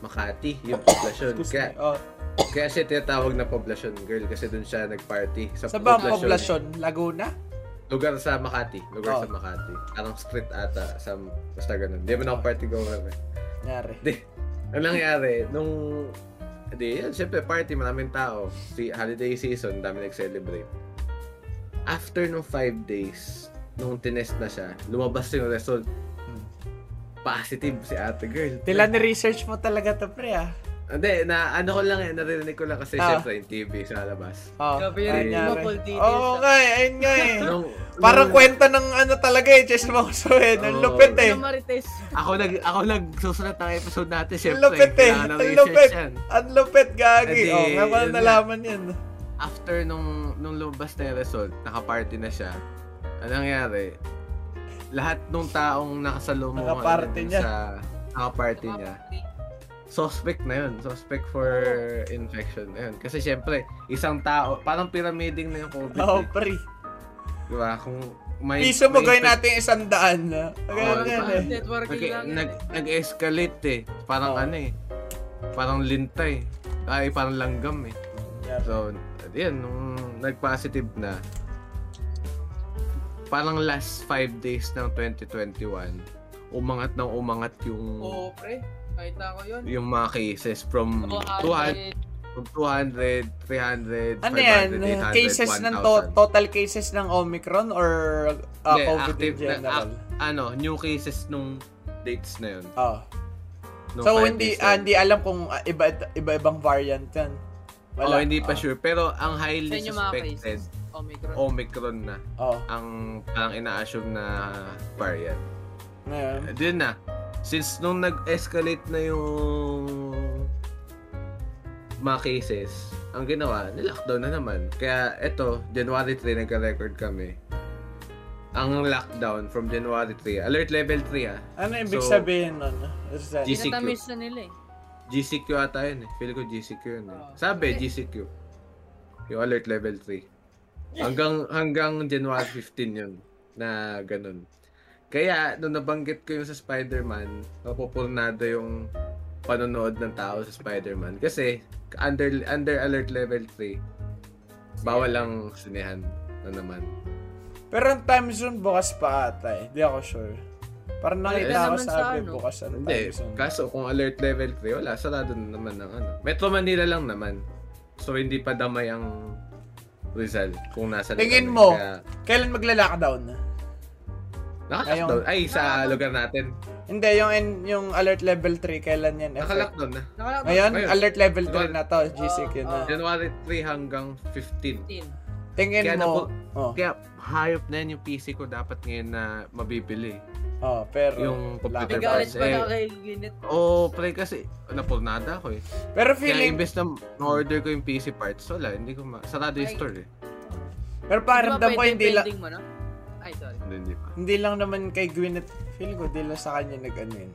Makati, yung poblasyon. Kaya, oh. kaya siya tinatawag na poblasyon girl kasi dun siya nag-party. Sa, Sa ang poblasyon? Laguna? Lugar sa Makati. Lugar Oh. sa Makati. Parang street ata. Sa, basta ganun. Di ba ako party goer. Nyari. Di, ang nangyari, nung, di, yan, syempre party, maraming tao. Si holiday season, dami nag-celebrate. After nung five days, nung tinest na siya, lumabas yung result. Hmm. Positive si ate girl. Tila ni-research mo talaga to, pre ah. Hindi, na ano ko lang eh, naririnig ko lang kasi Ah. syempre yung TV sa labas. Oh, yun, ayun hindi nyari. mo full details, Oo ah. nga eh, ayun nga eh. Nung, Parang nung- kwenta ng ano talaga eh, chismoso eh. Ang lupit eh. Marites? Ako nag ako nagsusulat ng episode natin, Ang syempre. lupit eh. Ang lupit. Ang lupit, gagi. Edi, Oh, nga pala yun nalaman yan. after nung nung lumabas na yung result, naka-party na siya. Ano nangyari? Lahat nung taong Naka-party niya. sa naka-party niya. Suspect na yun. Suspect for infection na yun. Kasi syempre, isang tao, parang pyramiding na yung COVID. Oo, eh. pre. Di ba? Kung may... Piso mo gawin natin isang daan na. Oo, yan diba? eh. Networking Nag, lang nag, yan eh. nag-escalate eh. Parang Oo. ano eh. Parang lintay. Ay, parang langgam eh. So, yun, nung nag-positive na, parang last 5 days ng 2021, umangat ng umangat yung Oo, pre. Kahita ko yun. yung mga cases from 200, 200. from 200, 300, Ano yan? 500, 800, Cases ng to- 1,000. total cases ng Omicron or uh, Hindi, COVID in active na- general? ac- ano, new cases nung dates na yun. Oh. nung So hindi na ah, hindi alam kung ah, iba iba-ibang variant 'yan. Oh, hindi pa Ah. sure. Pero ang Sa highly mga suspected. Omicron. Omicron na. Oh. Ang parang ina-assume na variant. Ngayon. Din na. Since nung nag-escalate na yung mga cases, ang ginawa, nilockdown na naman. Kaya eto, January 3 nagka-record kami. Ang lockdown from January 3, alert level 3 ah. Ano ibig So, sabihin nun? GCQ. Tinatamis na nila eh. GCQ ata yun eh. Feel ko GCQ yun eh. Oh. Sabi, GCQ. Yung alert level 3. Hanggang hanggang January 15 yun na ganun. Kaya, nung nabanggit ko yung sa Spider-Man, mapupurnado yung panonood ng tao sa Spider-Man. Kasi, under under alert level 3, bawal lang sinehan na naman. Pero ang time zone bukas pa ata eh. Di ako sure. Parang nakita Depende ko naman sa sabi ano. bukas ang Hindi, time zone. kaso kung alert level 3, wala, sarado na naman ng ano. Metro Manila lang naman. So, hindi pa damay ang Rizal kung nasa Tingin mo, eh. Kaya, Kailan magla-lockdown? Naka-lockdown. Ay, sa lugar natin. Hindi, yung in- yung alert level 3, kailan yan? Naka-lockdown na. Nakala Ngayon, Ngayon. alert level 3 Ngayon. na to. GCQ na. Oo. January 3 hanggang 15. 15. Tingin Kaya mo, napu- oh, Kaya hayop na yun yung PC ko dapat ngayon na mabibili. oh, pero, Yung computer parts. pa Eh, na. Oo, pre, kasi napurnada ako eh. pero Kaya feeling, imbes na order ko yung PC parts, wala, hindi ko ma... Sarado yung store eh. pero pakiramdam ko hindi lang, mo, no? Ay, sorry. Hindi, hindi lang naman kay Gwyneth, feeling ko, di lang sa kanya nag-ano yun.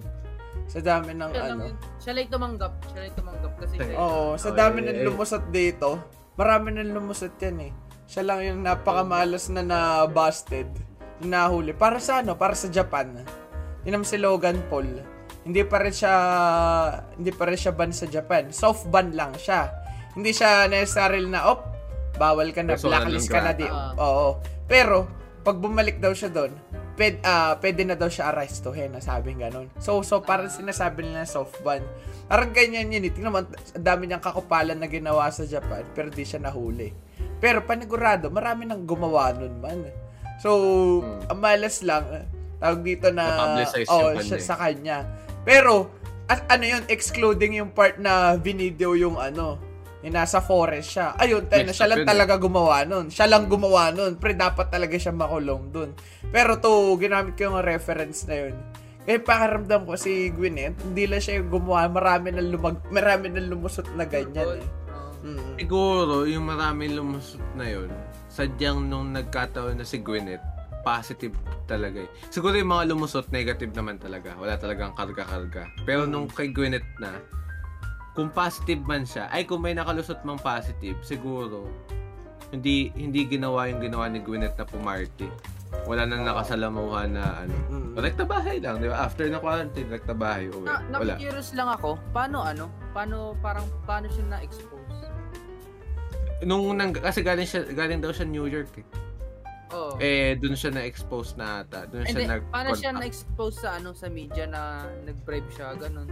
Sa dami ng Siya, lang ano. yun. siya lang tumanggap. Siya lang tumanggap kasi Ay. siya- Oo, sa Oh, dami ng eh. lumusot dito, marami nang lumusot yan eh. Siya lang yung napakamalas na na-busted, na nahuli. Para sa ano? Para sa Japan. Yun naman si Logan Paul. Hindi pa rin siya, hindi pa rin siya ban sa Japan. Soft ban lang siya. Hindi siya necessarily na, op, bawal ka na, Personal blacklist lang ka na di. Ah. Oo. Pero, pag bumalik daw siya doon, ped, ah, pwede na daw siya arrestuhin, nasabing ganun. So, so parang sinasabi nila na soft ban. Parang ganyan yun. eh. Tingnan mo, ang dami niyang kakupalan na ginawa sa Japan, pero di siya nahuli. Pero panigurado, marami nang gumawa nun man. So, Hmm. malas lang, eh, tawag dito na oh, siya, eh. sa kanya. Pero at ano yun, excluding yung part na video yung ano, yung nasa forest siya. Ayun, tayo na siya lang yun eh. talaga gumawa nun. Siya lang gumawa nun. Pre, dapat talaga siya makulong dun. Pero to, ginamit ko yung reference na yun. Kaya pakiramdam ko si Gwyneth, hindi lang siya yung gumawa, marami na lumag, marami na lumusot na ganyan eh. Oo. Mm. Siguro, yung maraming lumusot na yun, sadyang nung nagkataon na si Gwyneth, positive talaga eh. Siguro yung mga lumusot, negative naman talaga. Wala talagang karga-karga. Pero nung kay Gwyneth na, kung positive man siya, ay kung may nakalusot mang positive, siguro, hindi hindi ginawa yung ginawa ni Gwyneth na pumarty. Wala nang nakasalamuha na ano. Mm. Rekta bahay lang, di ba? After na quarantine, rekta bahay. Uwi. Na, Wala. na-curious lang ako, paano ano? Paano, parang, paano siya na-expose? Nung nang, kasi galing siya galing daw siya New York eh. Oo. Eh doon siya na-expose na ata. Doon siya Hindi, nag paano siya na-expose sa ano sa media na nag-bribe siya, ganun?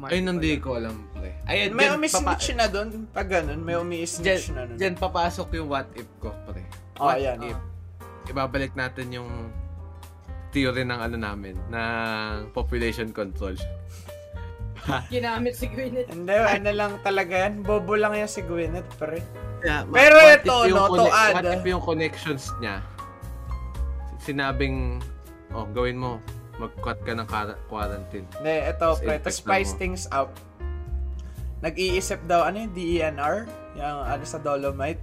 Tapos pumayag Ay, pa hindi ko alam pre. Ayun, May umi-snitch papa- na doon. Pag ganun, may umi-snitch na doon. dyan papasok yung what if ko pre. Oh, What ayan. if? Ibabalik natin yung theory ng ano namin, ng population control. Ginamit si Gwyneth. Hindi, ano lang talaga yan. Bobo lang yan si Gwyneth, pre. Yeah, Pero what ito, no, to add, What ah. if yung connections niya, sinabing, oh, gawin mo, mag-cut ka ng quarantine. Hindi, ito, Tapos pre. To impact spice mo. things up. Nag-iisip daw, ano yung DENR? Yung ano sa Dolomite.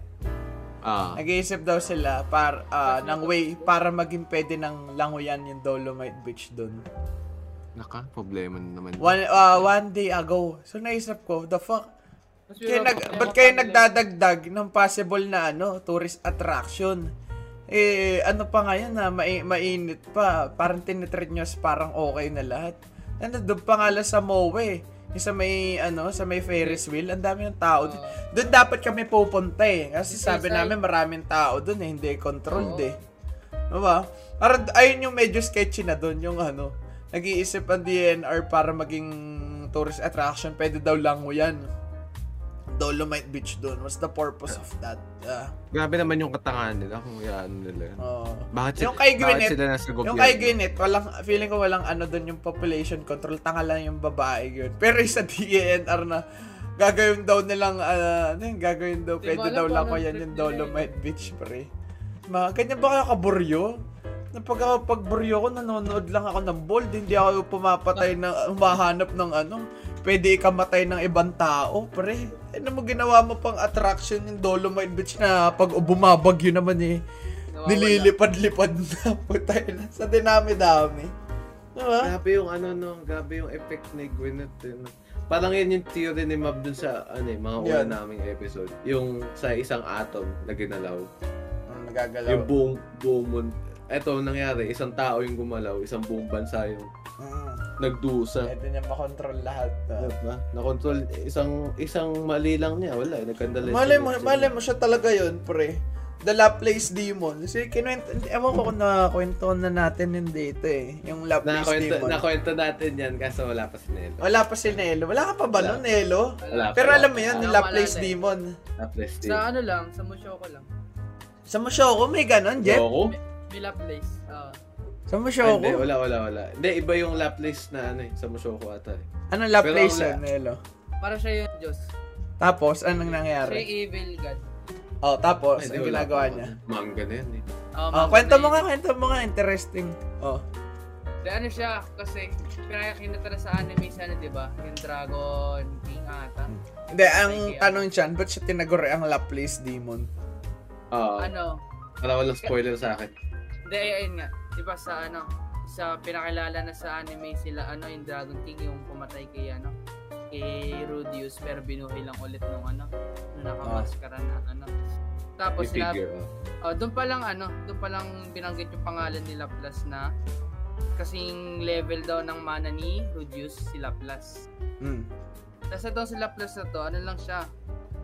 Ah, Nag-iisip daw sila para, ah, ng way para maging pwede ng languyan yung Dolomite Beach doon. naka, problema na naman. One, ah, one day ago. So, naisip ko, the fuck? Kaya nag, ba't kayo nagdadagdag ng possible na ano, tourist attraction? Eh, ano pa ngayon na mai, mainit pa. Parang tinitreat nyo as parang okay na lahat. Doon pa nga lang sa Moe. Yung sa may, ano, sa may Ferris wheel. Ang dami ng tao. doon. doon dapat kami pupunta eh. Kasi Sa sabi side. namin maraming tao doon eh. Hindi controlled Oo. eh. Diba? Parang, ayun yung medyo sketchy na doon. Yung ano, nag-iisip ang DNR para maging tourist attraction. Pwede daw lang mo yan. Dolomite Beach doon. What's the purpose of that? Ah, Grabe naman yung katangahan nila kung yan nila. oh. Bakit, Yung kay bakit Gwyneth, sila nasa gobyerno? Yung kay Gwyneth, walang, feeling ko walang ano doon yung population control. Tanga lang yung babae yun. Pero yung sa DENR na gagawin daw nilang, ah, ano yung gagawin daw, Di pwede daw lang ko yan yung nila eh. Dolomite Beach, pre. Ma, ganyan ba kayo kaburyo? Na pag ako pagburyo ko, nanonood lang ako ng bold. Hindi ako pumapatay na, humahanap ng ano, pwede ikamatay ng ibang tao, pre. Ano mo ginawa mo pang attraction yung Dolomite Beach na pag bumabagyo naman eh. Nawawala. Nililipad-lipad na putay na sa dinami-dami. Diba? Grabe yung ano no, grabe yung effect ni Gwyneth. eh, no. Parang yan yung theory ni Mab dun sa ano eh, mga una Yan. naming episode. Yung sa isang atom na ginalaw. Ang nagagalaw. Yung buong, buong mundo. Eto, nangyari, isang tao yung gumalaw, isang buong bansa yung Mm. Nagdusa. Pwede niya makontrol lahat. ah. Diba? Na-control, isang isang mali lang niya, wala, nagkandala. Malay mo, malay mo siya talaga yun, pre. The Laplace Demon. Kasi kinuwento, ewan ko kung nakwento na natin yung dito eh. Yung Laplace Nakwento, Demon. nakwento natin yan kaso wala pa si Nelo. Wala pa si Nelo. Wala ka pa ba Wala. nun, Nelo? Wala pa. Pero alam mo yun, yung Laplace. Demon. Laples Sa ano lang, sa musyo ko lang. Sa Mushoko, may ganon, Jeff? Yoko? Villa Place. Ah. Sa Ay, Mushoko? Hindi, wala, wala, wala. Hindi, iba yung Laples na ano eh, sa Musoko ata eh. Anong Laplace yun, Nelo? para siya yung Diyos. Tapos, anong Siya nangyari? yung evil God. Oh, tapos, Ay, ang wala ginagawa pa. niya? Manga na yan eh. Oh, Oh, kwento mo nga, kwento mo nga, interesting. Oh. Di, ano siya, kasi pinakakinata na sa anime sa ano, di ba? Yung Dragon King ata. Hindi, ang Sige, tanong dyan, ba't siya tinaguri ang Laplace Demon? Oo. Ano? Para walang spoiler sa akin. Hindi, ayun nga. Di ba sa ano, sa pinakilala na sa anime sila, ano, yung Dragon King yung pumatay kay ano, kay Rudius, pero binuhay lang ulit nung ano, nung nakamaskara na ano. Tapos figure. oh. oh, doon pa lang ano, doon pa lang binanggit yung pangalan ni Laplas na kasing level daw ng mana ni Rudius si Laplas. Hmm. Tapos itong si Laplas na to, ano lang siya,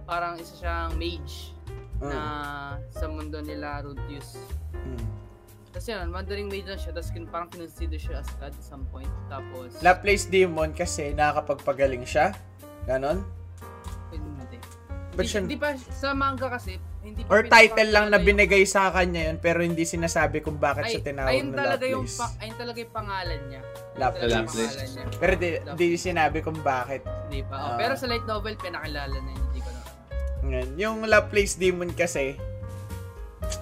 parang isa siyang mage na sa mundo nila Rudius. Hmm. Tapos yun, Mandarin Mage lang siya, tapos kin- parang kinonsider siya as God at some point. Tapos, Laplace Demon kasi nakakapagpagaling siya. Ganon? hindi. Ba't siya- Hindi pa sa manga kasi hindi pa Or title lang na yung- binigay sa kanya yun pero hindi sinasabi kung bakit Ay, siya tinawag ayun na talaga yung Lapis. pa, ayun talaga yung pangalan niya. Lapis. Ayun yung Lapis. pangalan niya. Pero di, di sinabi kung bakit. Hindi pa. Oh, Ah. pero sa light novel pinakilala na yun, hindi ko na. Ngayon, yung Laplace Demon kasi,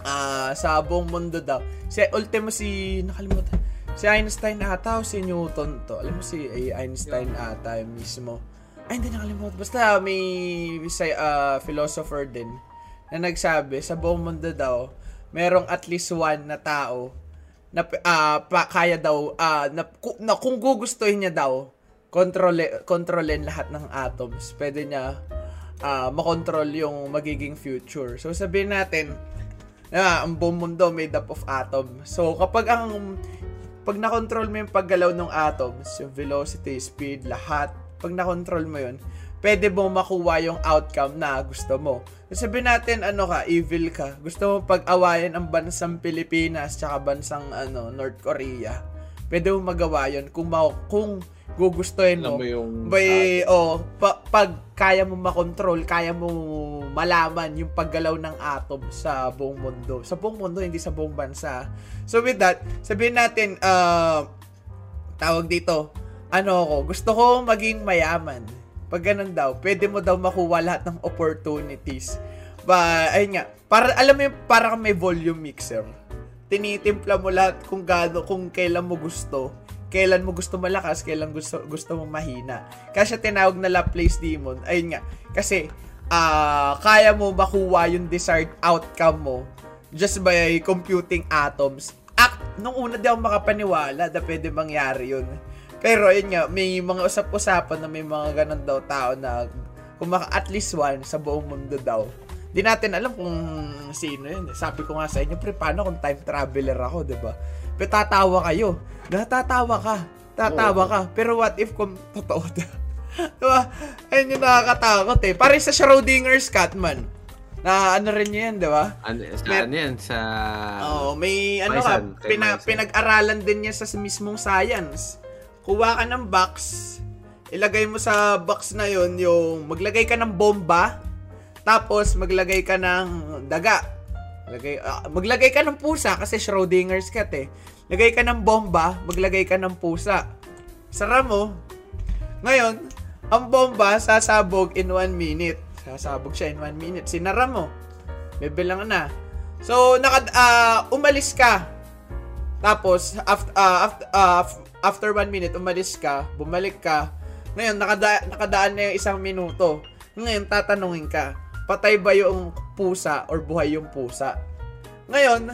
ah sa buong mundo daw. Si ultimo si, nakalimutan, si Einstein ata o si Newton to. Alam mo si eh, Einstein ata mismo. Ay, hindi nakalimutan. Basta may say, ah, philosopher din na nagsabi sa buong mundo daw, merong at least one na tao na ah, pa, kaya daw, ah, na, ku- na kung gugustuhin niya daw, kontrole, kontrolin lahat ng atoms. Pwede niya ah makontrol yung magiging future. So sabihin natin, na ang buong mundo made up of atom. So kapag ang pag na-control mo yung paggalaw ng atoms, yung velocity, speed, lahat, pag na-control mo yun, pwede mo makuha yung outcome na gusto mo. Sabihin natin, ano ka, evil ka. Gusto mo pag-awayan ang bansang Pilipinas tsaka bansang ano, North Korea. Pwede mo magawa yun kung, ma- kung gugustuhin Alam mo. mo yung... By, oh, pa- pag kaya mo makontrol, kaya mo malaman yung paggalaw ng atom sa buong mundo. Sa buong mundo, hindi sa buong bansa. So with that, sabihin natin, uh, tawag dito, ano ako, gusto ko maging mayaman. Pag ganun daw, pwede mo daw makuha lahat ng opportunities. Ba, ayun nga, para, alam mo yung, para kang may volume mixer. Tinitimpla mo lahat kung gaano, kung kailan mo gusto kailan mo gusto malakas, kailan gusto gusto mo mahina. Kaya siya tinawag na Laplace Demon. Ayun nga. Kasi, ah kaya mo makuha yung desired outcome mo just by computing atoms. Act, nung una di ako makapaniwala na pwede mangyari yun. Pero ayun nga, may mga usap-usapan na may mga ganun daw tao na kung maka at least one sa buong mundo daw. Di natin alam kung sino yun. Sabi ko nga sa inyo, pre, paano kung time traveler ako, di ba? Pero tatawa kayo. Natatawa ka. Tatawa ka. Pero what if kung totoo na? diba? Ayun yung nakakatakot eh. Pare sa Schrodinger's cat man. Na ano rin yan, di ba? Ano, sa ano yan? Sa... Oo, may ano ka, pina- pinag-aralan din niya sa mismong science. Kuha ka ng box, ilagay mo sa box na yon yung maglagay ka ng bomba, tapos maglagay ka ng daga. Maglagay, ah, maglagay ka ng pusa kasi Schrodinger's cat eh. Lagay ka ng bomba, maglagay ka ng pusa. Sara mo. Ngayon, ang bomba sasabog in 1 minute. Sasabog siya in 1 minute. Sinara mo. Bibilang na. So, naka, ah, umalis ka. Tapos, after, after, after one minute, umalis ka, bumalik ka. Ngayon, nakada, nakadaan na yung isang minuto. Ngayon, tatanungin ka, patay ba yung pusa or buhay yung pusa? Ngayon,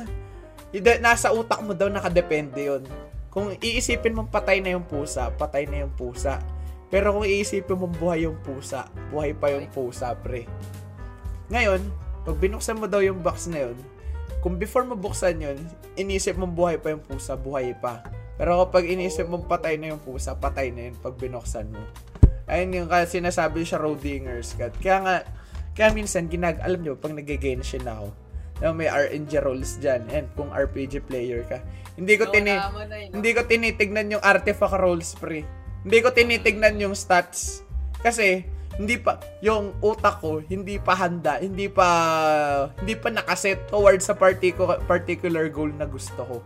nasa utak mo daw nakadepende yon. Kung iisipin mong patay na yung pusa, patay na yung pusa. Pero kung iisipin mong buhay yung pusa, buhay pa yung pusa, pre. Ngayon, pag binuksan mo daw yung box na yun, kung before mo buksan yun, inisip mong buhay pa yung pusa, buhay pa. Pero kapag inisip mong patay na yung pusa, patay na yun pag binuksan mo. Ayun yung kasi sinasabi siya Rodinger's cat. Kaya nga, kaya minsan, ginag, alam nyo, pag nag-genshin ako, na may RNG roles dyan, and kung RPG player ka, hindi ko tini na no? hindi ko tinitignan yung artifact rolls pre. Hindi ko tinitignan yung stats. Kasi, hindi pa, yung utak ko, hindi pa handa, hindi pa, hindi pa nakaset towards sa particular, particular goal na gusto ko.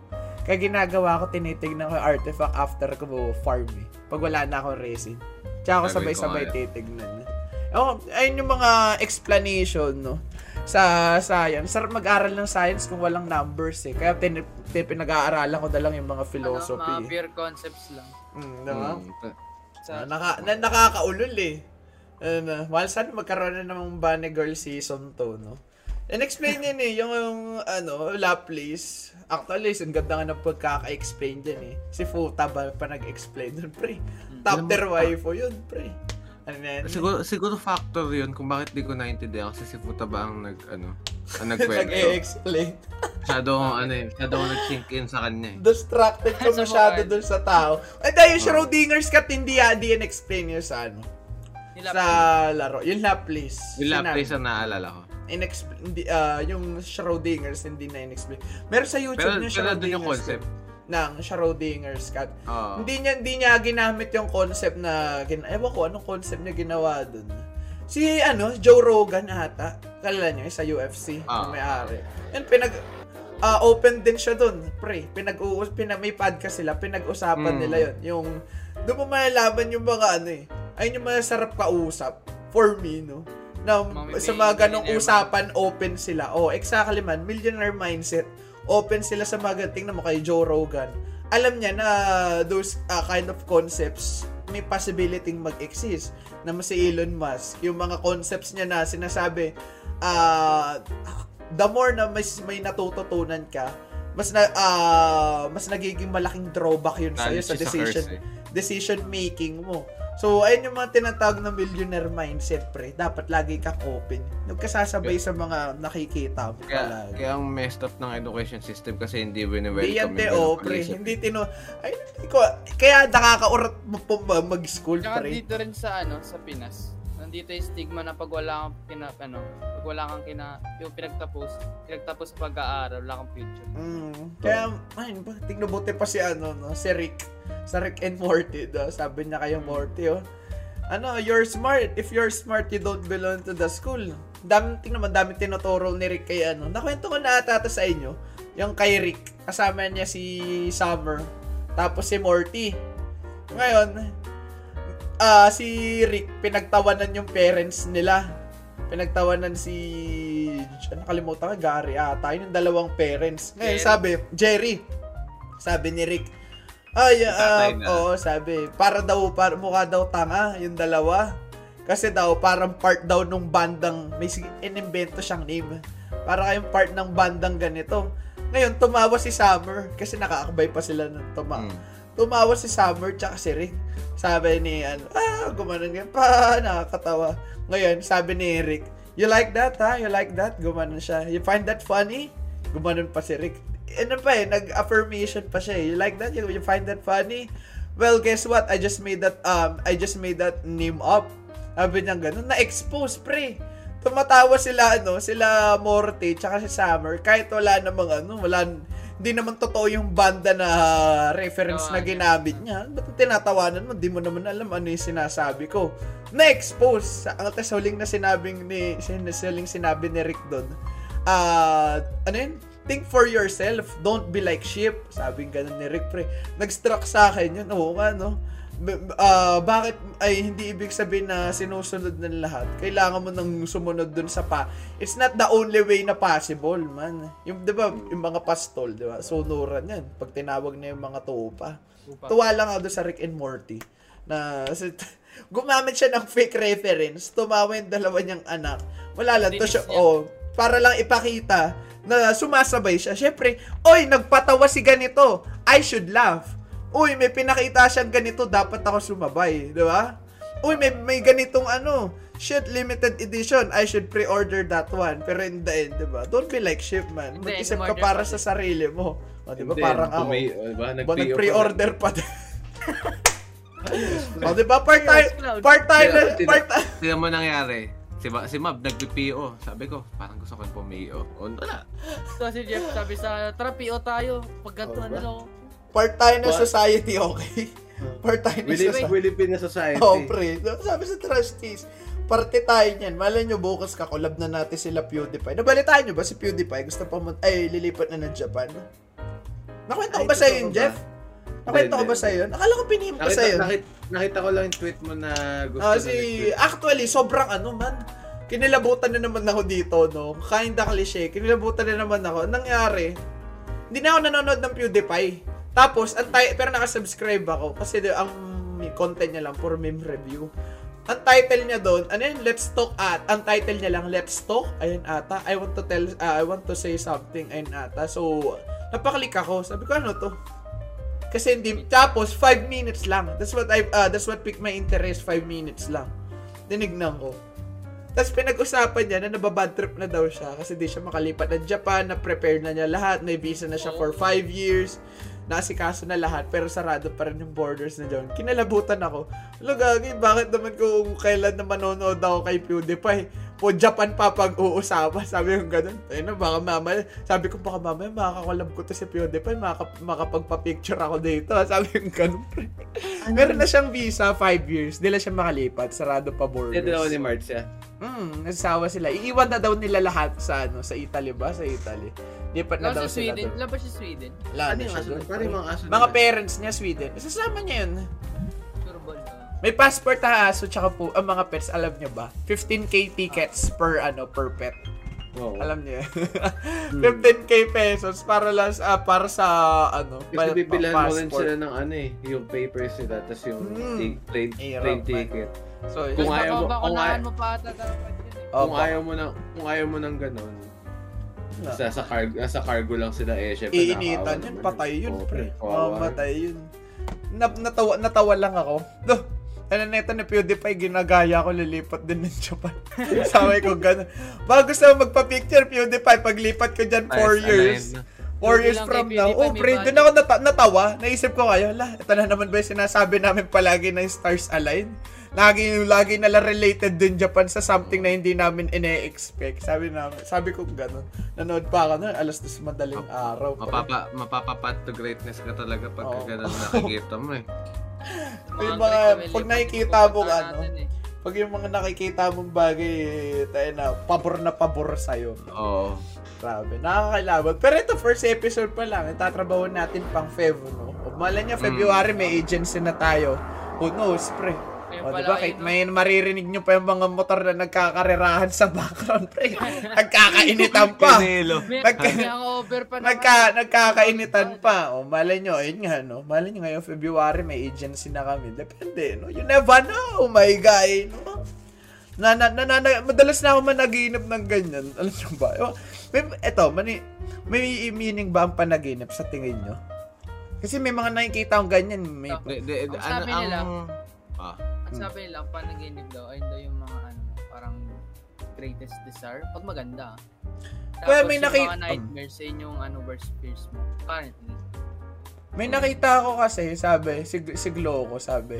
Kaya ginagawa ko, tinitignan ko yung artifact after ko farm eh. Pag wala na akong resin. Tsaka ako sabay-sabay nga. titignan. Oh, ayun yung mga explanation, no? Sa science. Sarap mag-aral ng science kung walang numbers eh. Kaya tin- tin- pinag-aaralan ko na lang yung mga Ano, philosophy. mga pure concepts lang. Mm, diba? Mm. Sa, Na, naka, na, nakakaulol eh. Ano, mahal sana magkaroon na ng Bunny Girl season 2, no? And explain yun eh, yung, yung ano, Laplace. Actually, ang ganda nga ng pagkaka-explain din eh. Si Futa ba pa nag-explain dun, pre? Top Alam mo, tier waifu yun, pre. Ano na yan? Siguro, siguro factor yun kung bakit di ko naintindihan kasi si Futa ba ang nag, ano, ang nagkwento. Nag-explain. Masyado, ano eh, masyado ako nag-sink in sa kanya eh. Distracted ka Sa masyado dun sa tao. Ay, dahil yung Schrodinger's cat, hindi yan, hindi yan explain yun sa ano. Sa laro. Yung Laplace. Yung. Laplace ang naalala ko. inexplain hindi ah, yung Schrodinger's hindi na inexplain. Meron sa YouTube Pero, yung pero doon yung Schrodinger's concept. cat ng Schrodinger's cat. Oo. Hindi niya hindi niya ginamit yung concept na gin ewan ko anong concept niya ginawa doon. Si ano, Joe Rogan ata. Kalala niyo, sa UFC. Ah. yung may-ari. Yan, pinag... ah, open din siya doon, pre. Pinag, may podcast sila, pinag-usapan Mm. nila yon Yung, doon mo malalaman yung mga ano eh. Ayun yung masarap kausap. For me, no? Na sa mga ganong usapan, open sila. Oh, exactly man. Millionaire mindset. Open sila sa mga tingnan mo kay Joe Rogan. Alam niya na those uh, kind of concepts may possibility mag-exist na mas si Elon Musk. Yung mga concepts niya na sinasabi, ah, the more na mas may natututunan ka, mas na ah, mas nagiging malaking drawback yun sa Knowledge sa decision curse, eh. decision making mo. So, ayun yung mga tinatawag na millionaire mindset, pre. Dapat lagi kang open. Huwag ka sasabay sa mga nakikita mo Kaya, palagi. kaya ang messed up ng education system kasi hindi Hindi wini-welcome yan, te, oh, pre. Hindi tino... Ay, hindi ko... Kaya nakakaurat mo mag-school, Tsaka pre. dito rin sa ano, sa Pinas. Nandito yung stigma na pag wala kang kina, ano, pag wala kang kina, yung pinagtapos, pinagtapos sa pag-aaral, wala kang future. Mm. Kaya, ay, ba, tingnan buti pa si ano, no? Si Rick. Sa Rick and Morty, no? Sabi niya kayo, Morty, oh. Ano, you're smart. If you're smart, you don't belong to the school. Dami, tingnan mo, dami tinuturo ni Rick kay ano. Nakwento ko na ata sa inyo. Yung kay Rick. Kasama niya si Summer. Tapos si Morty. Ngayon, ah si Rick, pinagtawanan yung parents nila. Pinagtawanan si... Ano kalimutan ko? Gary ata. Yun yung dalawang parents. Ngayon, Jerry. sabi, Jerry. Sabi ni Rick, ay, na. oo, sabi, para daw, para, mukha daw tanga, yung dalawa. Kasi daw, parang part daw nung bandang, may inimbento siyang name. Para kayong part ng bandang ganito. Ngayon, tumawa si Summer, kasi nakakabay pa sila ng tuma. Mm. Tumawa si Summer tsaka si Rick. Sabi ni, ano, ah, gumanon ganyan pa, nakakatawa. Ngayon, sabi ni Rick, you like that, ha? You like that? Gumanon siya. You find that funny? Gumanon pa si Rick. Ano pa eh, nag-affirmation pa siya eh. You like that? You, you find that funny? Well, guess what? I just made that, um, I just made that name up. Sabi niya ganun, na-expose, pre. Tumatawa sila, ano, sila Morty, tsaka si Summer, kahit wala namang, ano, wala, hindi naman totoo yung banda na reference na ginamit niya. Ba't tinatawanan mo? Di mo naman alam ano yung sinasabi ko. Na-expose. Sa- Ang tas huling na sinabing ni, sin- huling sinabi ni Rick doon. Ah, ano yun? Think for yourself. Don't be like sheep. Sabi ganun ni Rick, pre. Nag-struck sa akin yun. Oo nga, no? Ah, bakit ay hindi ibig sabihin na sinusunod ng lahat? Kailangan mo nang sumunod dun sa pa. It's not the only way na possible, man. Yung, di ba, yung mga pastol, di ba? Sunuran yan. Pag tinawag na yung mga tupa. Upa. Tuwa lang ako sa Rick and Morty. Na, gumamit siya ng fake reference. Tumawa yung dalawa niyang anak. Wala lang. To siya, oh, para lang ipakita na sumasabay siya. Siyempre, oy, nagpatawa si ganito. I should laugh. Uy, may pinakita siyang ganito, dapat ako sumabay, di ba? Uy, may, may ganitong ano, shit, limited edition, I should pre-order that one. Pero in the end, di ba? Don't be like shit, man. Mag-isip ka para pa sa sarili mo. O, di ba? Parang ako. pumay- oh, diba? Ba, Nag-PO pa nag-pre-order pa o, di ba? Part tayo, Cloud. part tayo, Kaya, na- tina- part Tingnan mo nangyari. Si, Ma- si Mab, nag-PO. Sabi ko, parang gusto ko pumio. O, wala. So si Jeff sabi sa, tara PO tayo. Pag ganito Oh, ano lang. part tayo na What? society, okay? Part tayo na Philip- society. Philippine Society. Oh, pre. Sabi sa trustees, parte tayo niyan. Malay nyo, bukas ka, collab na natin sila PewDiePie. Nabalitaan nyo ba si PewDiePie? Gusto pa mo, ay, lilipat na ng Japan? Nakwento ko ba sa'yo totoo yun, ba? Nakwento ko ba sa'yo yun? Akala ko pinihim ko Nakita, sa'yo. nakita, nakita ko lang yung tweet mo na gusto na si, nag-tweet. actually, sobrang ano man. Kinilabutan na naman ako dito, no? Kinda cliche. Kinilabutan na naman ako. Ang Nangyari, hindi na ako nanonood ng PewDiePie. Tapos, ang ti- pero nakasubscribe ako kasi ang content niya lang, puro meme review. Ang title niya doon, ano yun? Let's talk at. Ang title niya lang, Let's talk. Ayun ata. I want to tell, ah, I want to say something. Ayun ata. So, napaklik ako. Sabi ko, ano to? Kasi hindi, tapos 5 minutes lang. That's what I uh, that's what piqued my interest, 5 minutes lang. Tinignan ko. Tapos pinag-usapan niya na nababad trip na daw siya kasi di siya makalipat ng Japan, na prepare na niya lahat, may visa na siya for 5 years, nasikaso na lahat, pero sarado pa rin yung borders na dyan. Kinalabutan ako. Ano gagawin? Bakit naman kung kailan na manonood ako kay PewDiePie? Po Japan pa pag-uusapan. Sabi ko ganun. Ayun na, baka mamaya, sabi ko baka mamaya makakakolab ko to si PewDiePie, makaka, makapagpa-picture ako dito. Sabi ko ganun, pre. Meron na siyang visa, 5 years. Di lang siya makalipat. Sarado pa borders. Ito daw ni March siya. Hmm, nasawa sila. Iiwan na daw nila lahat sa ano, sa Italy ba? Sa Italy. Lipat na daw Labas sa sila Sweden. doon. Labas sa Sweden. Wala Ano na yung siya aso? doon. Mga aso? Mga parents niya, Sweden. Isasama niya yun. Ah. May passport na aso tsaka po ang mga pets, alam niyo ba? 15k tickets per ano per pet. Oo. Alam niyo. 15k pesos para lang sa- ah, para sa ano, Kasi pa- bibilan pa- mo rin sila ng ano eh, yung papers nila, tapos yung Hmm. plane, plane ticket. So, Kung Tapos ayaw mo- kung ayaw- mo pa ata yun eh. oh, Kung ayaw mo ng kung ayaw mo ng ganun, sa sa cargo, sa cargo lang sila eh, syempre iinitan yun, patay yun, pre. Mamatay yun. Na, natawa, natawa lang ako. Duh, ano neto ni PewDiePie, ginagaya ko lilipat din ng Japan. Sabi ko gano'n. Bago mo magpa-picture, PewDiePie, paglipat ko dyan 4 Ayos, years. aligned na. 4 Buti years from now. Oh, pre, doon ako nata- natawa. Naisip ko kayo, la, ito na naman ba yung sinasabi namin palagi na yung stars align? Lagi, lagi nala related din Japan sa something na hindi namin ine-expect. Sabi namin, sabi ko gano'n. Nanood pa ako na, alas dos madaling araw. Mapapa mapapapat to greatness ka talaga pag Oo. ganun nakikita mo eh. Yung mga- pag nakikita mo, ano, eh. Pag yung mga nakikita mong bagay, eh, tayo na, pabor na pabor sa'yo. Oo. Grabe, nakakailaban. Pero ito, first episode pa lang. Tatrabaho natin pang Fev, no? O, malay niya, February, may agency na tayo. Who knows, pre? Ayun O, diba, kahit may maririnig nyo pa yung mga motor na nagkakarerahan sa background, pre. Nagkakainitan pa. Nagka- pa. Nagka, nagkakainitan pa. O, malay nyo, ayun nga, no? Malay nyo, ngayon February, may agency na kami. Depende, no? You never know, my guy, no? Na, na, na, na, na- madalas na ako managinip ng ganyan. Alam nyo ba? May, eto, mani, may meaning ba ang panaginip sa tingin nyo? Kasi may mga nakikita akong ganyan. May, di, Ang ano, sabi nila, ang, ah, Ang sabi nila, panaginip daw, ayun daw yung mga ano, parang greatest desire. Pag maganda. Tapos Well, may yung naki- mga nightmares, yun yung ano, worst fears mo. Currently. May nakita ako kasi, sabi, si, si Gloco, sabi,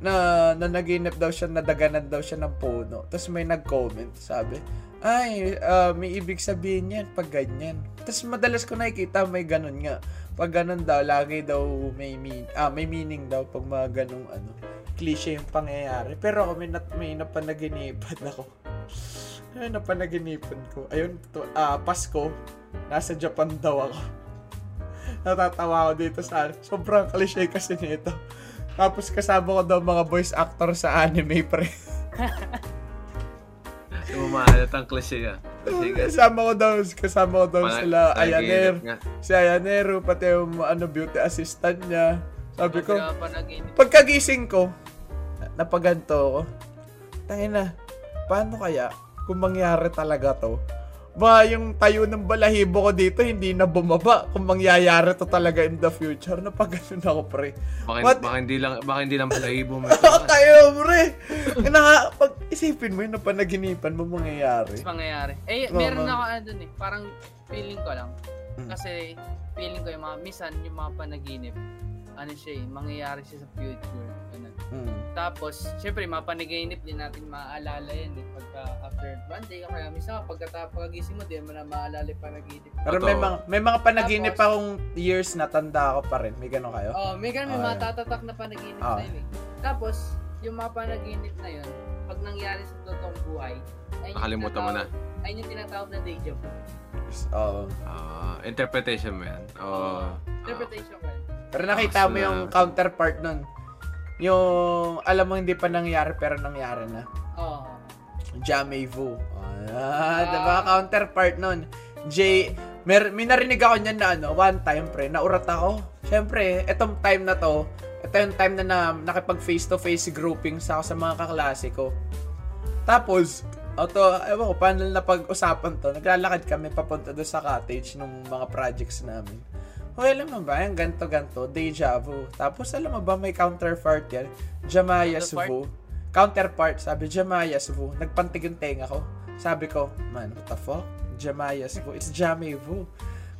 na, na naginip daw siya, nadaganan daw siya ng puno. Tapos may nag-comment, sabi, ay, ah, may ibig sabihin yan pag ganyan. Tapos madalas ko nakikita may ganun nga. Pag ganun daw, lagi daw may, mean, ah, may meaning daw pag mga ganung ano, cliche yung pangyayari. Pero ako may, nat, may napanaginipan ako. Ay, napanaginipan ko. Ayun, to, ah, Pasko, nasa Japan daw ako. Natatawa ako dito sa sobrang cliche kasi nito. Tapos kasama ko daw mga voice actor sa anime pre. umahalat ang cliche ah. Kasama ko daw, kasama ko daw sila Ayaner, si Ayanero, pati yung ano, beauty assistant niya. Sabi ko, pagkagising ko, napaganto ko, tangin na, paano kaya kung mangyari talaga to? Ba, yung tayo ng balahibo ko dito, hindi na bumaba kung mangyayari to talaga in the future. Napaganon ako, pre. Baka, What? baka hindi lang baka hindi lang balahibo mo. Oo, tayo, pre. Naka, pag isipin mo yun na panaginipan mo mangyayari. Mas mangyayari. Eh, Oo, meron ako ano dun eh. Parang feeling ko lang. Mm. Kasi feeling ko yung mga, misan yung mga panaginip, ano siya eh, mangyayari siya sa future. Ganun. Hmm. Tapos, syempre, mga panaginip din natin maaalala yan eh. Pagka after one day, o kaya minsan pagkatapos pagkagising mo, di mo na maalala yung panaginip. Pero Totoo. may mga, may mga panaginip Tapos- akong years na tanda ako pa rin. May gano'n kayo? Oh, may ganun, may Ah, mga yeah. tatatak na panaginip Ah. na yun eh. Tapos, yung mga panaginip na yun, pag nangyari sa totoong buhay, yung Nakalimutan mo na. Ayun yung tinatawag na deja vu. Oo. Ah, interpretation mo yan. Oo. Interpretation ko. yun. Pero nakita mo Ah, yung counterpart nun. Yung, alam mo hindi pa nangyari pero nangyari na. Oo. Jamevu. Ah, diba? Counterpart nun. J, mer, may narinig ako niyan na ano, one time pre, naurat ako. Siyempre, etong time na to, ito yung time na, na nakipag face-to-face groupings ako sa mga kaklase ko. Tapos, auto, ewan ko, paano na pag-usapan to, naglalakad kami papunta doon sa cottage ng mga projects namin. O, alam mo ba, yung ganto-ganto, deja vu. Tapos, alam mo ba, may counterpart yan, Jamayas Counterpart? vu. Counterpart, sabi, Jamayas vu. Nagpantig yung tenga ko. Sabi ko, man, what the fuck? Jamayas vu. It's Jamay vu.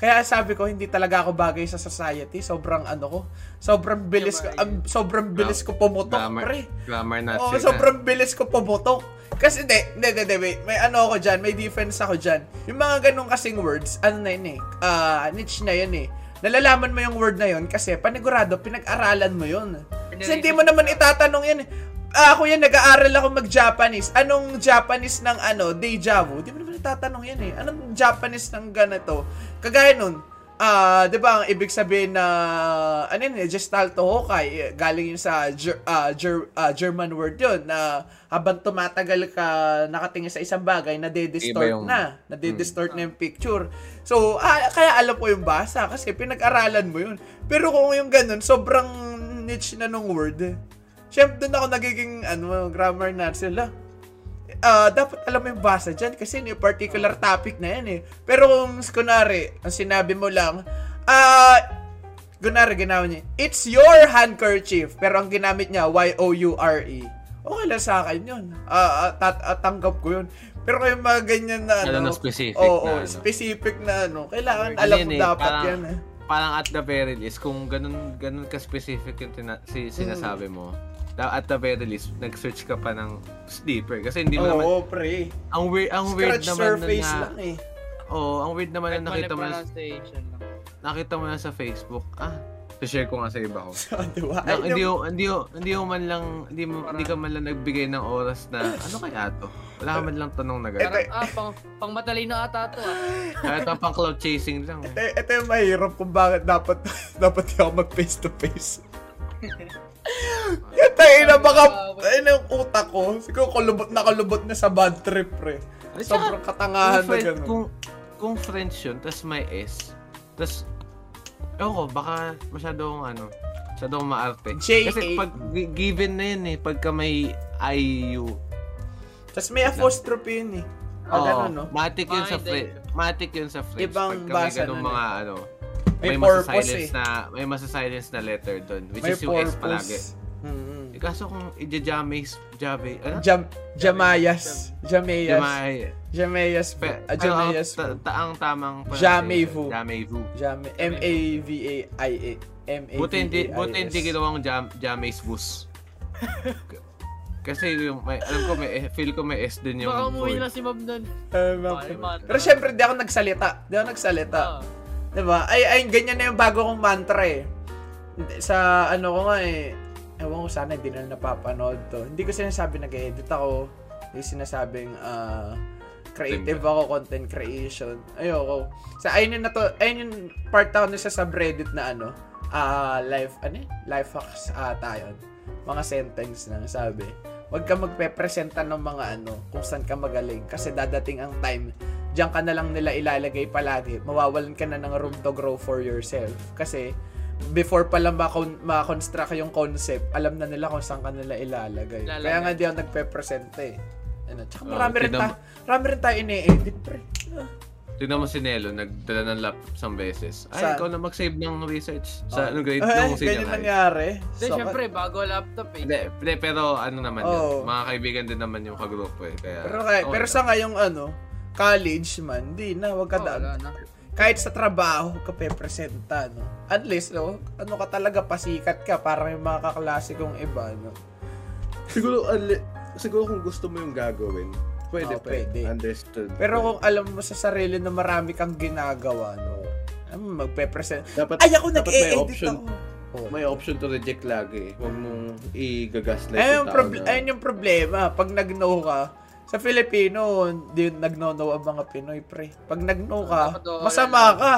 Kaya sabi ko, hindi talaga ako bagay sa society. Sobrang ano ko. Sobrang bilis ko, um, sobrang bilis ko pumutok, Grammar, pre. grammar Nazi Oo, sobrang bilis ko pumutok. Kasi hindi, hindi, hindi, wait. May ano ako dyan, may defense ako dyan. Yung mga ganong kasing words, ano na yun eh, ah, niche na yun eh. Nalalaman mo yung word na yun kasi panigurado, pinag-aralan mo yun. Kasi hindi mo naman itatanong yan eh. Ah, ako yan, nag-aaral ako mag-Japanese. Anong Japanese ng ano, deja vu? Di mo naman itatanong yan eh. Anong Japanese ng ganito? Kagaya nun, ah, di ba, ang ibig sabihin na, ano yun, eh, Gestalt Hokai, eh, galing yun sa Ger- ah, Ger- ah, German word yun, na habang tumatagal ka nakatingin sa isang bagay, nade-distort yung- na. Nade-distort na yung picture. So, ah, kaya alam ko yung basa kasi pinag-aralan mo yun. Pero kung yung ganun, sobrang niche na nung word. eh. Siyempre, doon ako nagiging ano, grammar Nazi. Ala, ah, dapat alam mo yung basa dyan kasi yung particular topic na yan eh. Pero kung kunwari, ang sinabi mo lang, ah, kunwari ginawa niya, it's your handkerchief. Pero ang ginamit niya, Y-O-U-R-E. Okay lang sa akin yun. Ah, ah, tat- tanggap ko yun. Pero kung yung mga ganyan na Ano ano, specific oo, na ano. specific na ano, kailangan alam mo eh, dapat parang- yan eh. Parang at the very least, kung ganun, ganun ka-specific yung tina- si, sinasabi mo, da- at the very least, nag-search ka pa ng sleeper. Kasi hindi mo naman, Oo, pre. ang weird, ang weird Scratch naman surface na, lang eh. oh, ang weird naman Kahit na nakita mo, na, nakita mo na sa Facebook, ah, share ko nga sa iba ko. So, Ay, hindi, hindi, mo, hindi mo man lang, hindi, mo, hindi ka man lang nagbigay ng oras na, ano kaya to? Wala ka man lang tanong na gano'n. Parang, ah, pang, pang matalino ata to ah. Kaya ito pang cloud chasing lang. Ito, ito yung mahirap kung bakit dapat dapat ako mag face to face. Yan tayo na baka ayun yung utak ko. Siguro kulubot na kulubot na sa bad trip pre. Sobrang katangahan na gano'n. kung, kung French yun, tas may S, tas, ewan ko, baka masyado akong ano, masyado akong maarte. J-A. Kasi pag gi- given na yun eh, pagka may IU, Tapos may apostrophe yun eh. Ah, Oo, ganun, no? matic yun sa French. Matic yun sa French. Ibang pagka may basa ganung nun eh. mga ano, May may, purpose masa-silence eh. na, may masa-silence na letter doon, which May is yung S palagi. purpose. Mm-hmm. Eh, kaso kung i-james, jave, ano? Jam Jamayas. Jamayas. Jamay. Jamayas. Pe, Ah, Jamayas. ta, ta, ang tamang Jamevu. Jamevu. Jam M-A-V-A-I-A. M-A-V-A-I-S. Buti hindi, buti hindi ginawang jam, James bus. Kasi yung, may, alam ko may, feel ko may S din yung Baka umuwi na si Ma'am nun. Baka mata. Pero syempre, di ako nagsalita. Di ako nagsalita. Ah. Diba? Ay, ay, ganyan na yung bago kong mantra eh. Sa ano ko nga eh, ewan ko sana hindi na napapanood to. Hindi ko sinasabi nag-edit ako. Hindi sinasabing ah, creative ako, content creation. Ayoko. Sa ayun yung nato, ayun yung part ako na sa subreddit na ano, ah life, ano eh? Life hacks ata yun. Mga sentence lang, sabi. Huwag ka magpe-presenta ng mga ano, kung saan ka magaling. Kasi dadating ang time, diyan ka na lang nila ilalagay palagi. Mawawalan ka na ng room to grow for yourself. Kasi, before pa lang makon- makonstruct yung concept, alam na nila kung saan ka nila ilalagay. Ilalagay. Kaya nga di ako nagpe-present eh. Ano, tsaka Oh, marami rin, ta- marami rin tayo ini-edit, pre. Ah. Tignan mo si Nelo, nagdala ng laptop isang beses. Ay, Saan? ikaw na mag-save ng research. Sa Oh. anong grade Ay, nung ganyan senior high. nangyari. Hindi, So, syempre, bago laptop eh. Hindi, hindi, pero ano naman Oo. yun. Mga kaibigan din naman yung kagrupo eh. Kaya, Pero, kaya, okay pero sa ngayong ano, college man, di na, wag ka Oh, na. kahit sa trabaho ka pepresenta, no? Unless, no, ano ka talaga, pasikat ka, parang yung mga kaklase kong iba, no? Siguro, siguro kung gusto mo yung gagawin, pwede Oh, pwede. Understood. Pero kung alam mo sa sarili na marami kang ginagawa, no? ano, magpe-present. dapat, Ay, ako nag-e-edit option, ako. Oh. may option to reject lagi. Huwag mong i-gaslight Ayun prob- ayun yung problema. Pag nag-no ka, sa Filipino, di nag-no-no ang mga Pinoy, pre. Pag nag-no ka, masama ka.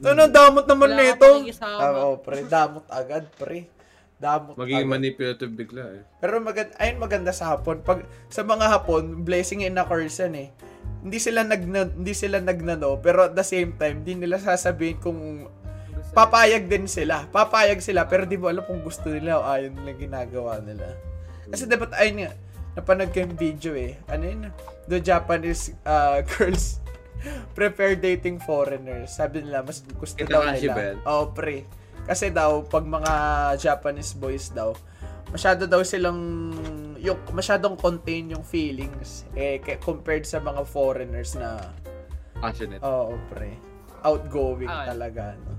Ano, damot naman nito. pakikisama. Ah, Oo, pre. Damot agad, pre. Damot Magiging agad. manipulative bigla eh. Pero maganda, ayun maganda sa hapon. Pag sa mga hapon, blessing in a curse yan eh. Hindi sila nag hindi sila nagnano, pero at the same time, hindi nila sasabihin kung papayag din sila. Papayag sila, pero di mo alam kung gusto nila o ayaw nila ginagawa nila. Kasi dapat ayun nga, napanood ko yung video eh. Ano yun? The Japanese uh, girls prefer dating foreigners. Sabi nila, mas gusto Ito daw nila. Ben. Oh, pre. Kasi daw, pag mga Japanese boys daw, masyado daw silang yung masyadong contain yung feelings eh compared sa mga foreigners na Passionate. oo pre outgoing Okay. talaga. No?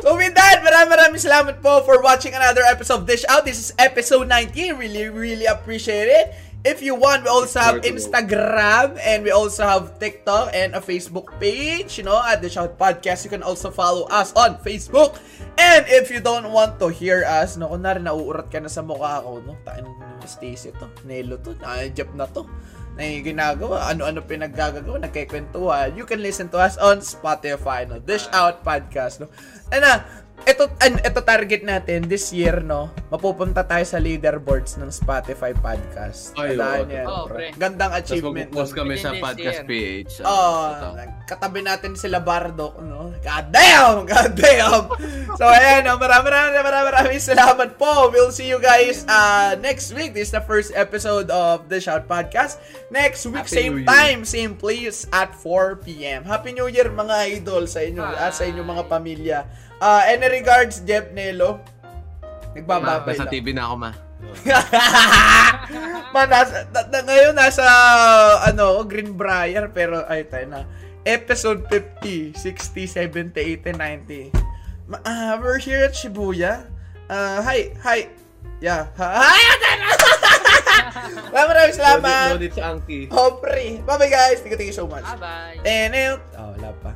So with that, maraming maraming salamat po for watching another episode of Dish Out. This is episode 19. Really, really appreciate it. If you want, we also have Instagram and we also have TikTok and a Facebook page, you know, at Dish Out Podcast. You can also follow us on Facebook. And if you don't want to hear us, no, kunwari nauurat ka na sa mukha ko, no, tain Stacy to, Nelo to, na-jep na to. Na yung ginagawa, ano-ano pinaggagawa, nagkikwentuhan, you can listen to us on Spotify, no? Dish Out Podcast, no? Ano, ito, an, ito target natin this year, no? Mapupunta tayo sa leaderboards ng Spotify Podcast. Ay, Tandaan oo, yan, totoo. pre. Gandang Tapos achievement. magpo-post kami sa Podcast year. PH. Oh, Totoo. Katabi natin sila Bardock, no? God damn! God damn! so, ayan, no? Maraming maraming maraming maraming salamat po. We'll see you guys uh, next week. This is the first episode of the Shout Podcast. Next week, Happy same time, same place at 4 p.m. Happy New Year, mga idol, sa inyo, Bye. ah, sa inyong mga pamilya. Uh, any regards, Jeff Nelo? Nagbababay Nasa lang. TV na ako, ma. Ma, nasa, na, na- ngayon nasa, ano, Greenbrier, pero, ay, tayo na. Episode 50, 60, 70, 80, 90. Ma, ah, we're here at Shibuya. Uh, hi, hi. Yeah. Hi! Maraming maraming salamat. No need sa Anki. Oh, pre. Bye-bye, guys. Thank you, thank you so much. Bye-bye. And, oh, wala pa.